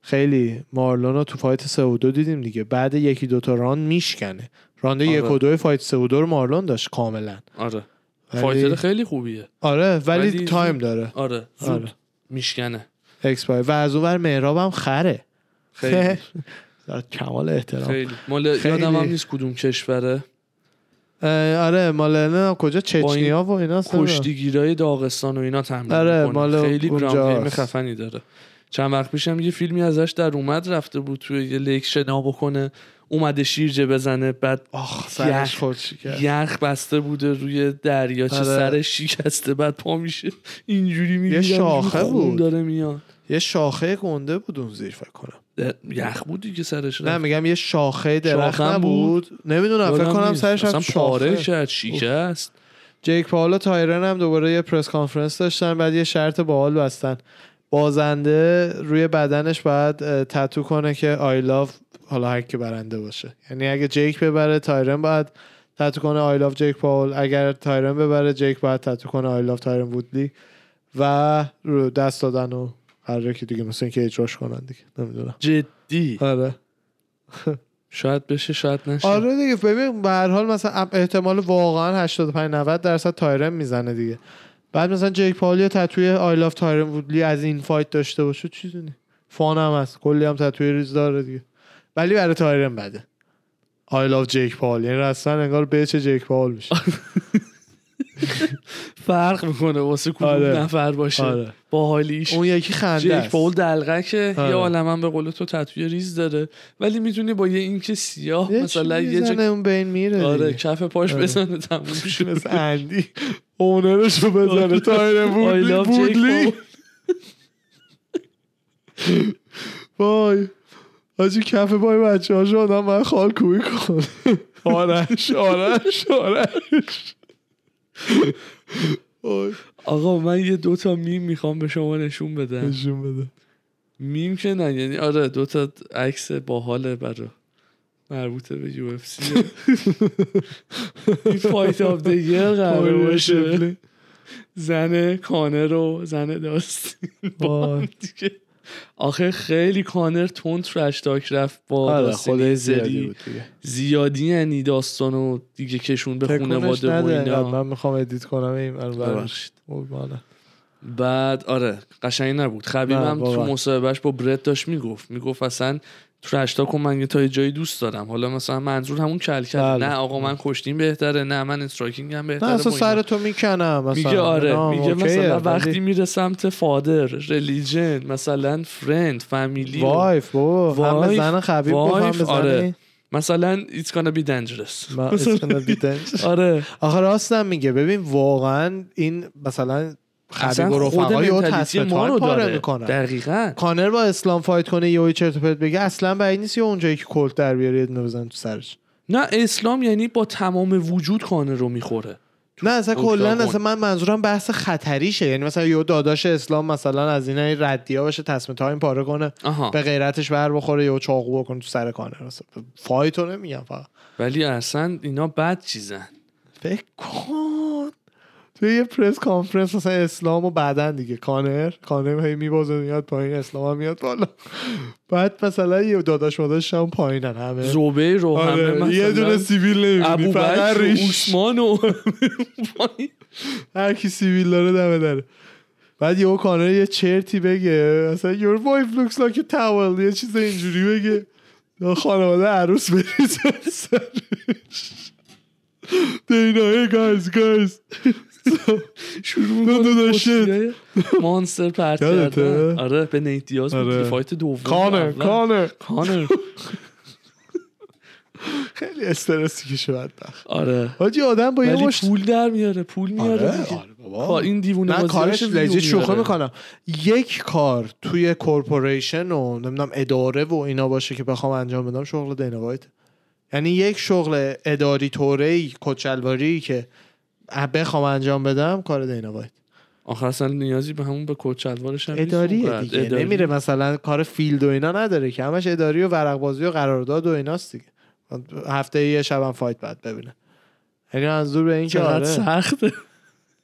خیلی مارلون رو تو fight سهودو دیدیم دیگه. بعد یکی دوتا راند میشکنه. راند آره. یک و دو fight سهودو رو مارلون داشت کاملا. آره. ولی- fighter خیلی خوبیه. آره ولی, ولی time داره. آره زود آره. میشکنه. اکسپایر و از اونور هم خره. خیلی. [LAUGHS] کمال احترام. خیلی. مال خیلی. یادم هم نیست کدوم کشوره. آره مال نه کجا چچنیا و اینا کشتیگیرای داغستان و اینا تمرین آره،. مال خیلی. گیم خفنی داره چند وقت پیشم یه فیلمی ازش در اومد رفته بود توی یه لیک شنا بکنه اومده شیرجه بزنه بعد آخ سرش کرد یخ بسته بوده روی دریاچه آره. سرش شکسته بعد پا میشه اینجوری می‌گیره شاخه بود. داره میاد یه شاخه گنده بود اون زیر فکر کنم یخ بود دیگه سرش نه رفت. میگم یه شاخه درخت نبود. نمی‌دونم فکر کنم. سرش هم شاخه. کرد شکست جیک پاول و تایرن هم دوباره یه press conference داشتن بعد یه شرط باحال بستن. بازنده روی بدنش باید تتو کنه که I love حالا هر کی برنده باشه. یعنی اگه جیک ببره تایرن باید تتو کنه I love Jake Paul. اگر تایرن ببره جیک باید تتو کنه I love Tyron Woodley. و رو دست دادن و قراره که دیگه مثل اینکه اجراش کنن دیگه نمی‌دونم. جدی؟ آره. [LAUGHS] شاید بشه شاید نشه. آره دیگه ببین به هر حال مثلا احتمال واقعا 85 90 درصد تایرن می‌زنه دیگه. بعد مثلا جیک پاول یه تتوی I love Tyron Woodley از این fight داشته باشه چیزی نی fun هم هست. کلی هم تتوی ریز داره دیگه. ولی برای تایرن بده. آی لاف جیک پاول. یعنی اصلا انگار بیچ جیک پاول میشه. [LAUGHS] فرق می‌کنه واسه کدوم آره. نفر باشه. آره. با حالیش. اون یکی خنده است. پاول دلغکه. آره. یه عالم به قول تو تتوی ریز داره. ولی می‌تونی با یه اینک سیاه یه مثلا یه جا اون بین میره آره. کف پاش آره. بزنه تموم [LAUGHS] شد اندی بزنه. [LAUGHS] تایرن I وودلی love Jake وودلی. Paul. وای. حاجی کف پای بچه ها شدم من خال کوی کن آرش آرش آرش. آقا من یه دوتا میم می‌خوام به شما نشون بدم. نشون بده. میم که نه یعنی آره دوتا عکس باحاله برا مربوطه به UFC. این fight of the year قرار باشه. زن کانر رو زن داستین با. دیگه. آخه خیلی کانر تون ترش تاک رفت با آره یه زیادی بود دیگه زیادی یعنی داستانو دیگه کشون به خونواده و. اینا من می‌خوام ادیت کنم این ببخشید. بعد آره قشنگ نبود خبیب نه، هم تو. مصاحبهش با برد داشت می‌گفت می‌گفت اصلا ترش تاک رو من یه تا یه جایی دوست دارم حالا مثلا منظور همون کل کل بله. نه آقا من کشتیم بهتره نه من استرایکینگ هم نه بهتره اصلا با اینا. سر تو می‌کنم مثلا میگه آره میگه مثلا وقتی میره سمت فادر ریلیجن مثلا فرند فامیلی وایف بابا هم به وایف، زن خبیب وایف، آره. مثلا it's gonna be dangerous. [LAUGHS] آره آخه راستم میگه ببین واقعا این مثلا اصلا خود رفقای او منتالیتی ما رو پاره داره. می‌کنن دقیقا. کانر با اسلام فایت کنه یه چرت پرت بگه اصلا بعید نیست یه اونجایی که کلت در بیاره یه بزن تو سرش. نه اسلام یعنی با تمام وجود کانر رو می‌خوره. نه اصلا. کلا اصلا من منظورم بحث خطریشه. یعنی مثلا یه داداش اسلام مثلا از این ردیا باشه تصمیم تایم پاره کنه آها. به غیرتش بر بخوره یا چاقو بکنه تو سر کانر. فایتو نمیگم فقط. ولی اصلا اینا بد چیزن. فکر کن. توی یه پرس کانفرنس مثلا اسلام و بعدن دیگه. کانر کانر هی میبازه میاد پایین اسلام هم میاد بالا. بعد مثلا یه داداش ماداش هم پایینن همه. زوبه رو همه آره مثلا. یه دونه سیویل نمی‌بینی فقط بکر و هر کی سیویل داره دمه داره بعد یهو کانر یه چرتی بگه. مثلا your wife looks like a towel. یه چیز اینجوری بگه. خانواده عروس بریزه سرش. دینا hey guys guys شروع دو مانستر پرت؟ کردن آره به نیت دیاز بود آره. فایت دوم کانر. کانر کانر خیلی استرسی که شد بدبخت آره حاجی آدم با یه ولی مشت پول در میاره پول میاره آره،. آره بابا. با این دیوونه نه کارش لجیت شوخه. می‌کنم یک کار توی corporation و نمی‌دونم اداره و اینا باشه که بخوام انجام بدم شغل دینا وایت یعنی یک شغل اداری طوره کت شلواری که بخوام انجام بدم کار دینا وایت آخه اصلا نیازی به همون به کت شلوارش هم اداریه. دیگه اداری. نمیره مثلا کار field و اینا نداره که همش اداری و ورق بازی و قرارداد و ایناست دیگه هفته یه شبم fight بعد ببینه یعنی منظور به این که آره. سخته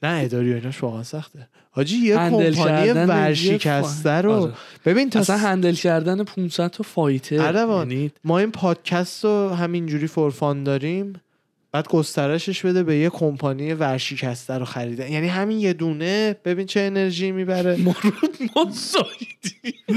نه اداری و واقعا سخته. حاجی یه کمپانی ورشکسته رو. آره. ببین تا اصلا هندل کردن 500 تا فایتر. یعنی ما این پادکست رو همینجوری فورفان داریم بعد گسترشش بده به یه کمپانی ورشکسته رو خریدن یعنی همین یه دونه ببین چه انرژی می‌بره. ما رو ما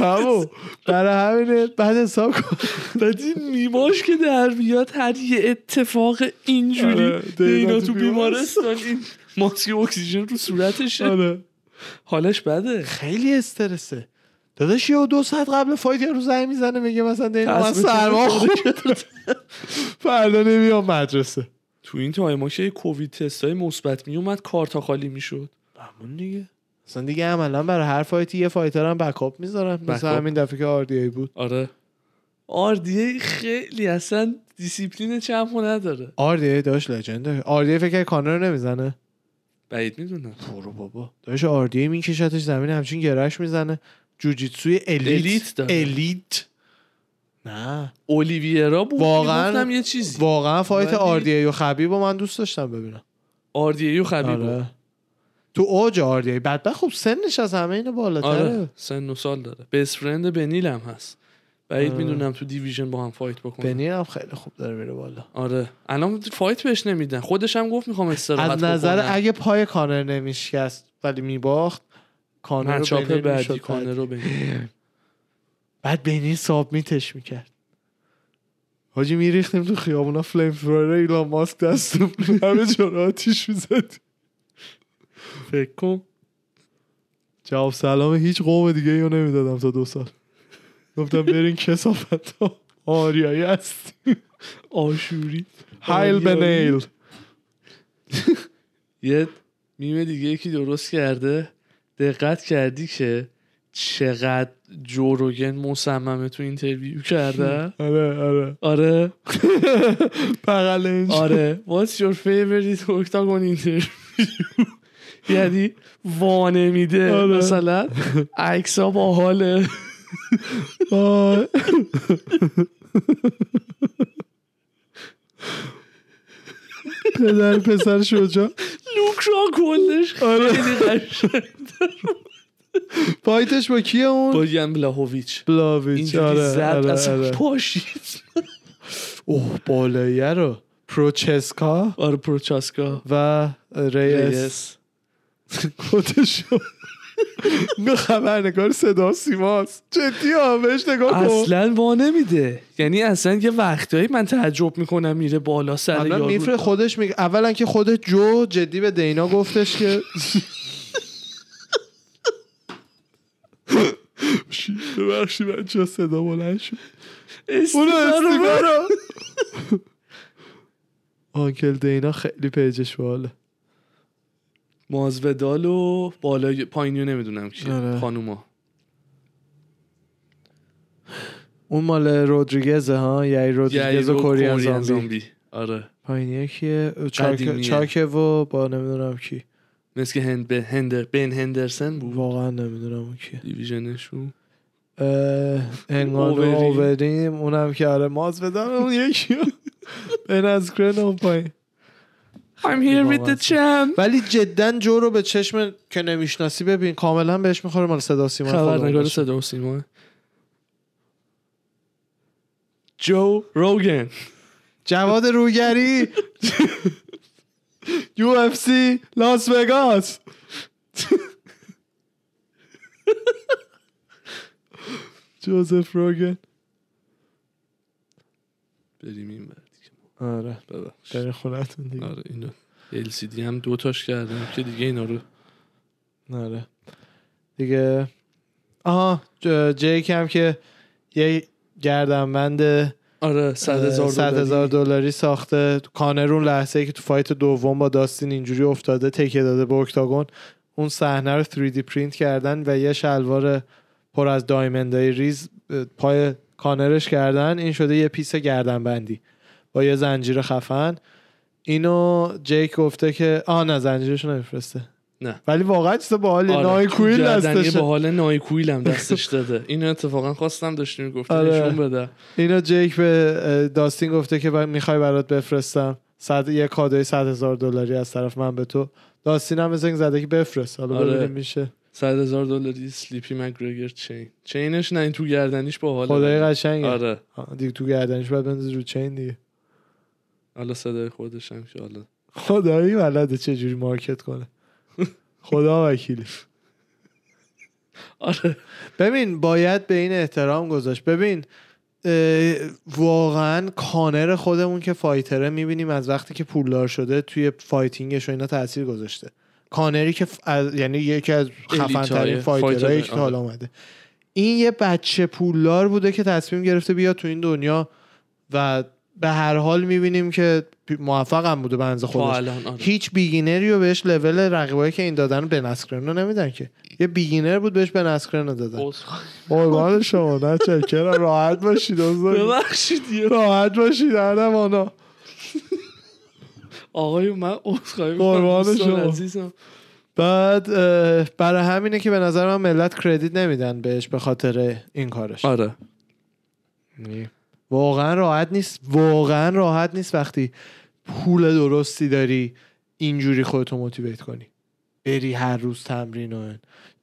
همون برای همینه. بعد حساب کن. بعد این نیماش که در بیاد هر یه اتفاق اینجوری آره، دینا تو بیمارستان این ماسک اکسیژن رو صورتشه. آره. حالش بده. خیلی استرسه. داداش یه دو ساعت قبل fight رز زنگ می‌زنه میگه مثلا دینا من سرما فردا نمیام مدرسه. تو این time ا که یه کووید تست های مثبت میومد کارتا خالی می‌شد. همون دیگه. اصلا دیگه عملا برای هر fight ی یه fighter هم backup می‌ذارن. مثل backup. همین دفعه که RDA بود. آره. آردیه خیلی اصلا دیسیپلین چمو نداره. آر دی ای داشت لجنده. آر دی ای فکر کانر رو نمی‌زنه. بعید می‌دونم. برو بابا. داشت آر دی ای میکشتش زمین همچین گرش می‌زنه. جوجیتسوی الیت. الیت. الیت. نه. اولیویرا بود. واقعاً- یه چیزی. واقعا فایت ولی- آر دی ای و خبیب رو من دوست داشتم ببینم. آردیه و خبیب آره. تو اوج آر دی ای بعد خب سنش از همه اینو بالاتره. آره سن و سال داره. بیس فرند بنیل هم هست. بعید. می‌دونم تو division با هم fight بکنه بنی هم خیلی خوب داره میره بالا. آره. الان fight بهش نمیدن. خودش هم گفت می‌خوام استراحت از نظر بکنم. اگه پای کانر نمیشکست ولی میباخت کانر رو بنی بعدی کانر. رو بنی بعد بنی submit ش می‌کرد. حاجی میریختیم تو خیابونا flamethrower ایلان ماسک دستم [LAUGHS] همه جا رو آتیش می‌زد. فکر کن. جواب سلام هیچ قوم دیگه رو نمی‌دادم تا دو سال. گفتم برین کثافت ها آریایی هست آشوری. Heil بنیل. [LAUGHS] یه میم دیگه یکی درست کرده. دقت کردی که چقدر جو روگن مصممه تو interview کرده [LAUGHS] آره آره. آره. [LAUGHS] اینجا آره. What's your favorite octagon interview? یعنی وانه میده آره. مثلا عکس ها با حاله آه. پدر پسر شجاع. لوک را کلش خیلی قشنگ. فایتش با کیه اون؟ با ین بلاهویچ اینجوری آره زد آره اصلا آره. پاشید. اوه بالاییه رو. پروچسکا؟ آره پروچاسکا و ریس. خودشو. اینو خبرنگار صدا سیماست. جدی ها بهش نگاه کن. اصلا وا نمیده. یعنی اصلا یه وقتایی من تعجب می‌کنم میره بالا سر یارو. میفره خودش میگه اولا که خود جو جدی به دینا گفتش که ببخشی بچه صدا بلند شد؟ اونو آنکل دینا خیلی پیجش باله. مازودال و بالا پایینیو نمی‌دونم کیه آره. خانوما. اون مال رودریگزه ها؟ یعنی رودریگز و یایرو کوریان زامبی. آره. پایینیه کیه؟ چاک... چاکه و با نمی‌دونم کی. مثل که هند به هندر بن هندرسن بود؟ واقعا نمی‌دونم اون کیه. دیویژنشون. انگانو اووریم. اونم که آره ماز بدم اون یکی [LAUGHS] به نزگرن اون پایین. I'm here with the champ. ولی جدا جو رو به چشم که نمی‌شناسی ببین کاملا بهش می‌خوره مال صدا سیما خبرنگار. صدا سیما. جو روگن جواد روگری. یو اف سی لاس وگاس جوزف روگن. بریم این بر آره ببخش برین خونتون دیگه. آره اینو LCD هم دو تاش کردم که دیگه اینا رو. آره. دیگه آها جیک هم که یه گردنبند آره صد هزار صد هزار دلاری ساخته. کانرون لحظه ای که تو فایت دوم با داستین اینجوری افتاده تکیه داده به اکتاگون. اون صحنه رو 3D پرینت کردن و یه شلوار پر از diamond ای ریز پای کانرش کردن. این شده یه piece گردنبندی. با یه زنجیر خفن. اینو جیک گفته که آه نه زنجیرش نمیفرسته. نه. ولی واقعا چیز باحالی. آره. NyQuil گردنی دستشه. با حال NyQuil هم دستش داده. اینو اتفاقا خواستم داشتیم گفتیم آره. نشون بده. اینو جیک به داستین گفته که با- می‌خوای برات بفرستم. صد یه کادوی صد هزار دلاری از طرف من به تو. داستین هم اینکه زده که بفرست. حالا آره. ببینیم میشه. صد هزار دلاری Sleepy McGregor chain. chain ش نه این تو گردنیش با حال خدای قشنگه. آره. دیگه تو گردنش باید بندازی رو chain دیگه. حالا صدای خودش هم که حالا. خدایی بلده چجوری market کنه؟ خدا وکیلی. آره. ببین باید به این احترام گذاشت. ببین واقعا کانر خودمون که fighter ه می‌بینیم از وقتی که پولدار شده توی fighting ش و اینا تاثیر گذاشته. کانری که ف- از- یعنی یکی از خفن الیت‌های ترین فایترهایی فایترهای، که. حالا اومده. این یه بچه پولدار بوده که تصمیم گرفته بیاد تو این دنیا و به هر حال می‌بینیم که موفق هم بوده بنز خودش الان آره. هیچ بیگینری رو بهش لول رقیبایی که این دادن به نسکرن رو نمیدن که یه بیگینر بود بهش به نسکرن رو دادن. قربان شما نه راحت باشید. ببخشید راحت باشید آنا آقای من عذرخواهی قربان شما. عزیزم بعد برای همینه که به نظر من ملت کردیت نمیدن بهش به خاطر این کارش آره واقعا راحت نیست. واقعا راحت نیست وقتی پول درستی داری اینجوری خودتو موتیویت کنی. بری هر روز تمرین و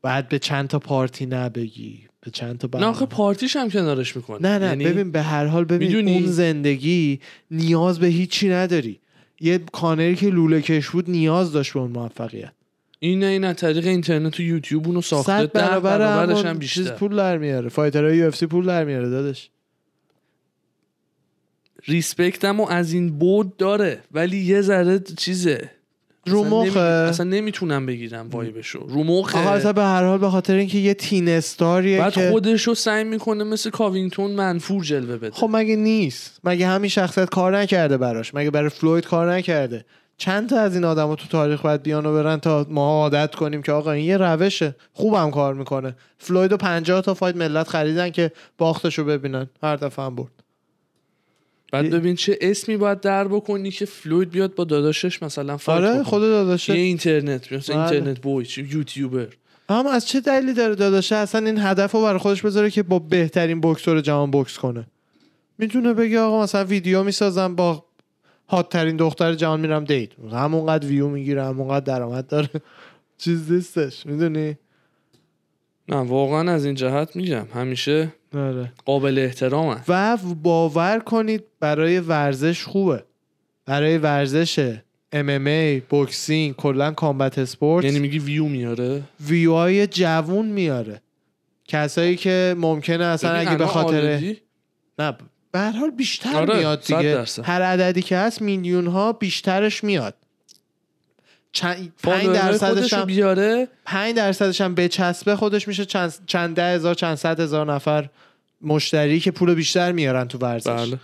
بعد به چند تا پارتی نبگی. به چند تا نه آخه. پارتیش هم کنارش می‌کنه نه نه یعنی ببین به هر حال ببین می‌دونی؟ اون زندگی نیاز به هیچی نداری. یه کانری که لوله کش بود نیاز داشت به اون موفقیت. این نه این از طریق اینترنت و یوتیوب اونو ساخته صد برابر برابرش هم بیشتر. پول در میاره. فایترهای یو پول در میاره دادش ریسپکتم و از این بود داره ولی یه ذره چیزه. رو مخه. اصلا نمی‌تونم بگیرم وایبشو. رو مخه. آقا به هر حال به خاطر اینکه یه تین استاریه بعد که خودشو سعی می‌کنه مثل کاوینگتون منفور جلوه بده. خب مگه نیست؟ مگه همین شخصیت کار نکرده براش؟ مگه برای فلوید کار نکرده؟ چند تا از این آدما تو تاریخ باید بیان و برن تا ما عادت کنیم که آقا این یه روشه. خوبم کار می‌کنه. فلوید و 50 تا fight ملت خریدن که باختشو ببینن. هر دفعه هم برد. بعد ببین چه اسمی باید در بکنی که فلوید بیاد با داداشش مثلا fight آره. خود داداشه یه اینترنت مثلا بله. internet boy YouTuber. هم از چه دلیلی داره داداشه اصلا این هدف رو برای خودش بذاره که با بهترین بکسور جهان بکس کنه. می‌تونه بگه آقا مثلا ویدیو می‌سازم با هات ترین دختر جهان میرم دیت همونقدر ویو می‌گیره همونقدر درآمد داره. [LAUGHS] چیز نیستش می‌دونی؟ نه واقعا از این جهت میگم همیشه آره قابل احترامن و باور کنید برای ورزش خوبه. برای ورزش MMA boxing کلا combat sport. یعنی میگی ویو میاره؟ ویو های جوون میاره. کسایی که ممکنه اصلا اگه به خاطر نه به هر حال بیشتر آره، میاد دیگه. هر عددی که هست میلیون ها بیشترش میاد. چند 5 follower های درصدش هم بیاره. 5 درصدش هم بچسبه خودش میشه چند چند ده هزار چند صد هزار نفر مشتری که پول بیشتر میارن تو ورزش. بله.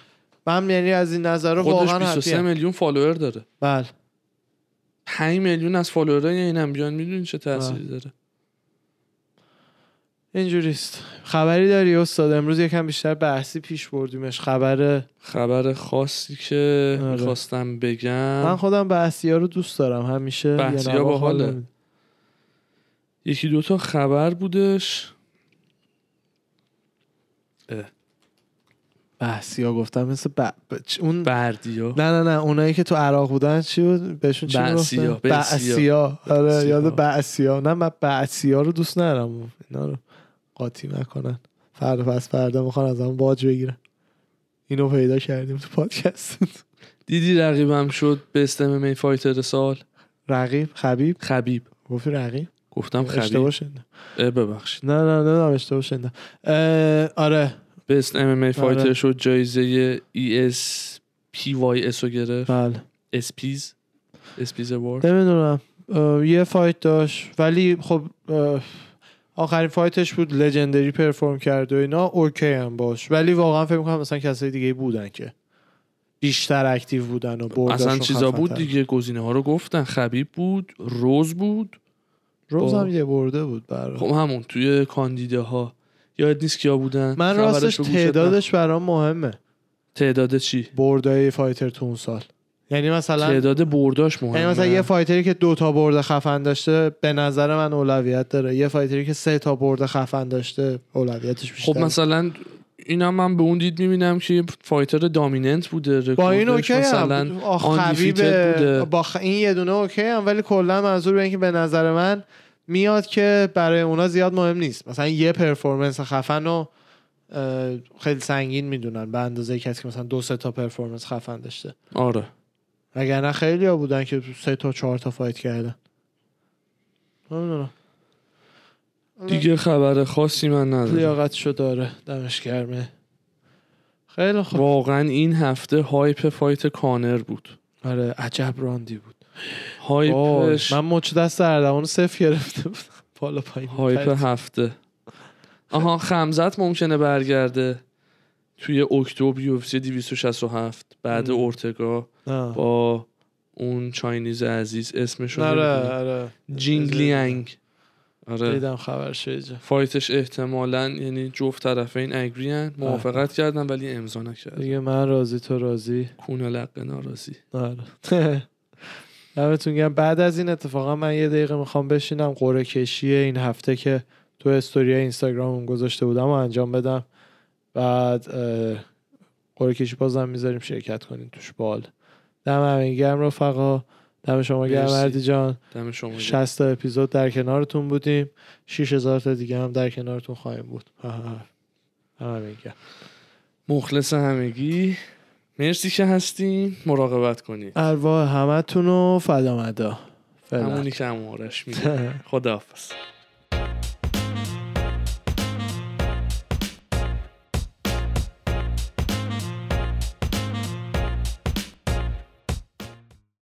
من یعنی از این نظر واقعا 23 هپیم. میلیون فالوور داره. بله. 5 میلیون از فالوورای اینم بیان می‌دونی چه تأثیری داره. اینجوریست. خبری داری استاد؟ امروز یکم بیشتر بحثی پیش بردیمش. خبر خبر خاصی که آره. می‌خواستم بگم. من خودم بحثی ها رو دوست دارم. همیشه بحثی‌ها یه نواخت باحاله. حال نمی‌ده. یکی دوتا خبر بودش. بحثی ها گفتم مثل ب... ب- چ- اون بردیا نه نه نه. اونایی که تو عراق بودن چی بود؟ بهشون چی بعثیا، می‌گفتن بعثیا. بعثیا آره. یاد بعثیا نه من بعثیا رو دوست ندارم. اینا رو قاطی نکنن. فردا پس فردا می‌خوان از همون باج بگیرن. اینو پیدا کردیم تو پادکست. دیدی رقیبم شد به استم می فایتر سال؟ رقیب؟ خبیب؟ خبیب. گفتی رقیب؟ گفتم خبیب. اشتباه شنیدم. اه، ببخشید. نه نه نه نه اشتباه شنیدم. اه، آره. best MMA fighter آره. شد جایزه ای اس پی وای اس رو گرفت. بله. ESPYs ESPYs award نمی‌دونم. یه fight داشت. ولی خب آخرین fight ش بود legendary perform کرد و اینا okay هم باش. ولی واقعا فکر می‌کنم مثلا کسای دیگه بودن که بیشتر active بودن و اصلا چیزا بود. دیگه؟ گزینه ها رو گفتن. خبیب بود رز بود. رز با- هم یه برده بود برای خب همون توی کاندیده ها یاد نیست کیا بودن. من راستش تعدادش برام مهمه. تعداد چی؟ بردای fighter تو اون سال. یعنی مثلا تعداد برداش مهمه. یعنی مثلا یه fighter ی که دو تا برد خفن داشته به نظر من اولویت داره. یه fighter ی که سه تا برد خفن داشته اولویتش بیشتره. خب مثلا اینا من به اون دید می‌بینم که fighter dominant بوده با این okay مثلا هم بوده. با خ... این یه دونه okay هم ولی کلا منظور به اینکه به نظر من میاد که برای اونا زیاد مهم نیست. مثلا یه performance خفن رو خیلی سنگین می‌دونن به اندازه کسی که مثلا دو سه تا performance خفن داشته. آره. وگرنه خیلی ها بودن که سه تا چهار تا fight کردن. نمی‌دونم. دیگه خبر خاصی من ندارم. لیاقتشو داره. دمش گرمه خیلی خوب. واقعا این هفته hype fight کانر بود. آره عجب راندی بود. هایپش من مچ دست اردوان صفر گرفته بودم. بالا پایین هایپ. هفته. آها خمزت ممکنه برگرده. توی اکتبر یو اف سی 267 بعد ام. اورتگا آه. با اون چاینیز عزیز اسمشو آره نمی‌دونم. آره. جینگ لیانگ آره. دیدم خبرش. فایتش احتمالا یعنی جفت طرفین اگری موافقت کردن ولی امضا نکردن دیگه من راضی تو راضی. کونه لقه ناراضی. آره. [LAUGHS] دمتون گرم. بعد از این اتفاقا من یه دقیقه می‌خوام بشینم قرعه کشی این هفته که تو استوری اینستاگرامم گذاشته بودم و انجام بدم. بعد قرعه کشی بازم می‌ذاریم شرکت کنین توش بال. دم همین گرم رفقا. دم شما گرم. مردی جان. دم شما گرم. 60 تا اپیزود در کنارتون بودیم. 6000 تا دیگه هم در کنارتون خواهیم بود. دم همین گرم. مخلص همگی. مرسی که هستین. مراقبت کنین ارواح همتون رو فدا مدا. فعلا. همونی که همون آرش میگه. [LAUGHS] خداحافظ.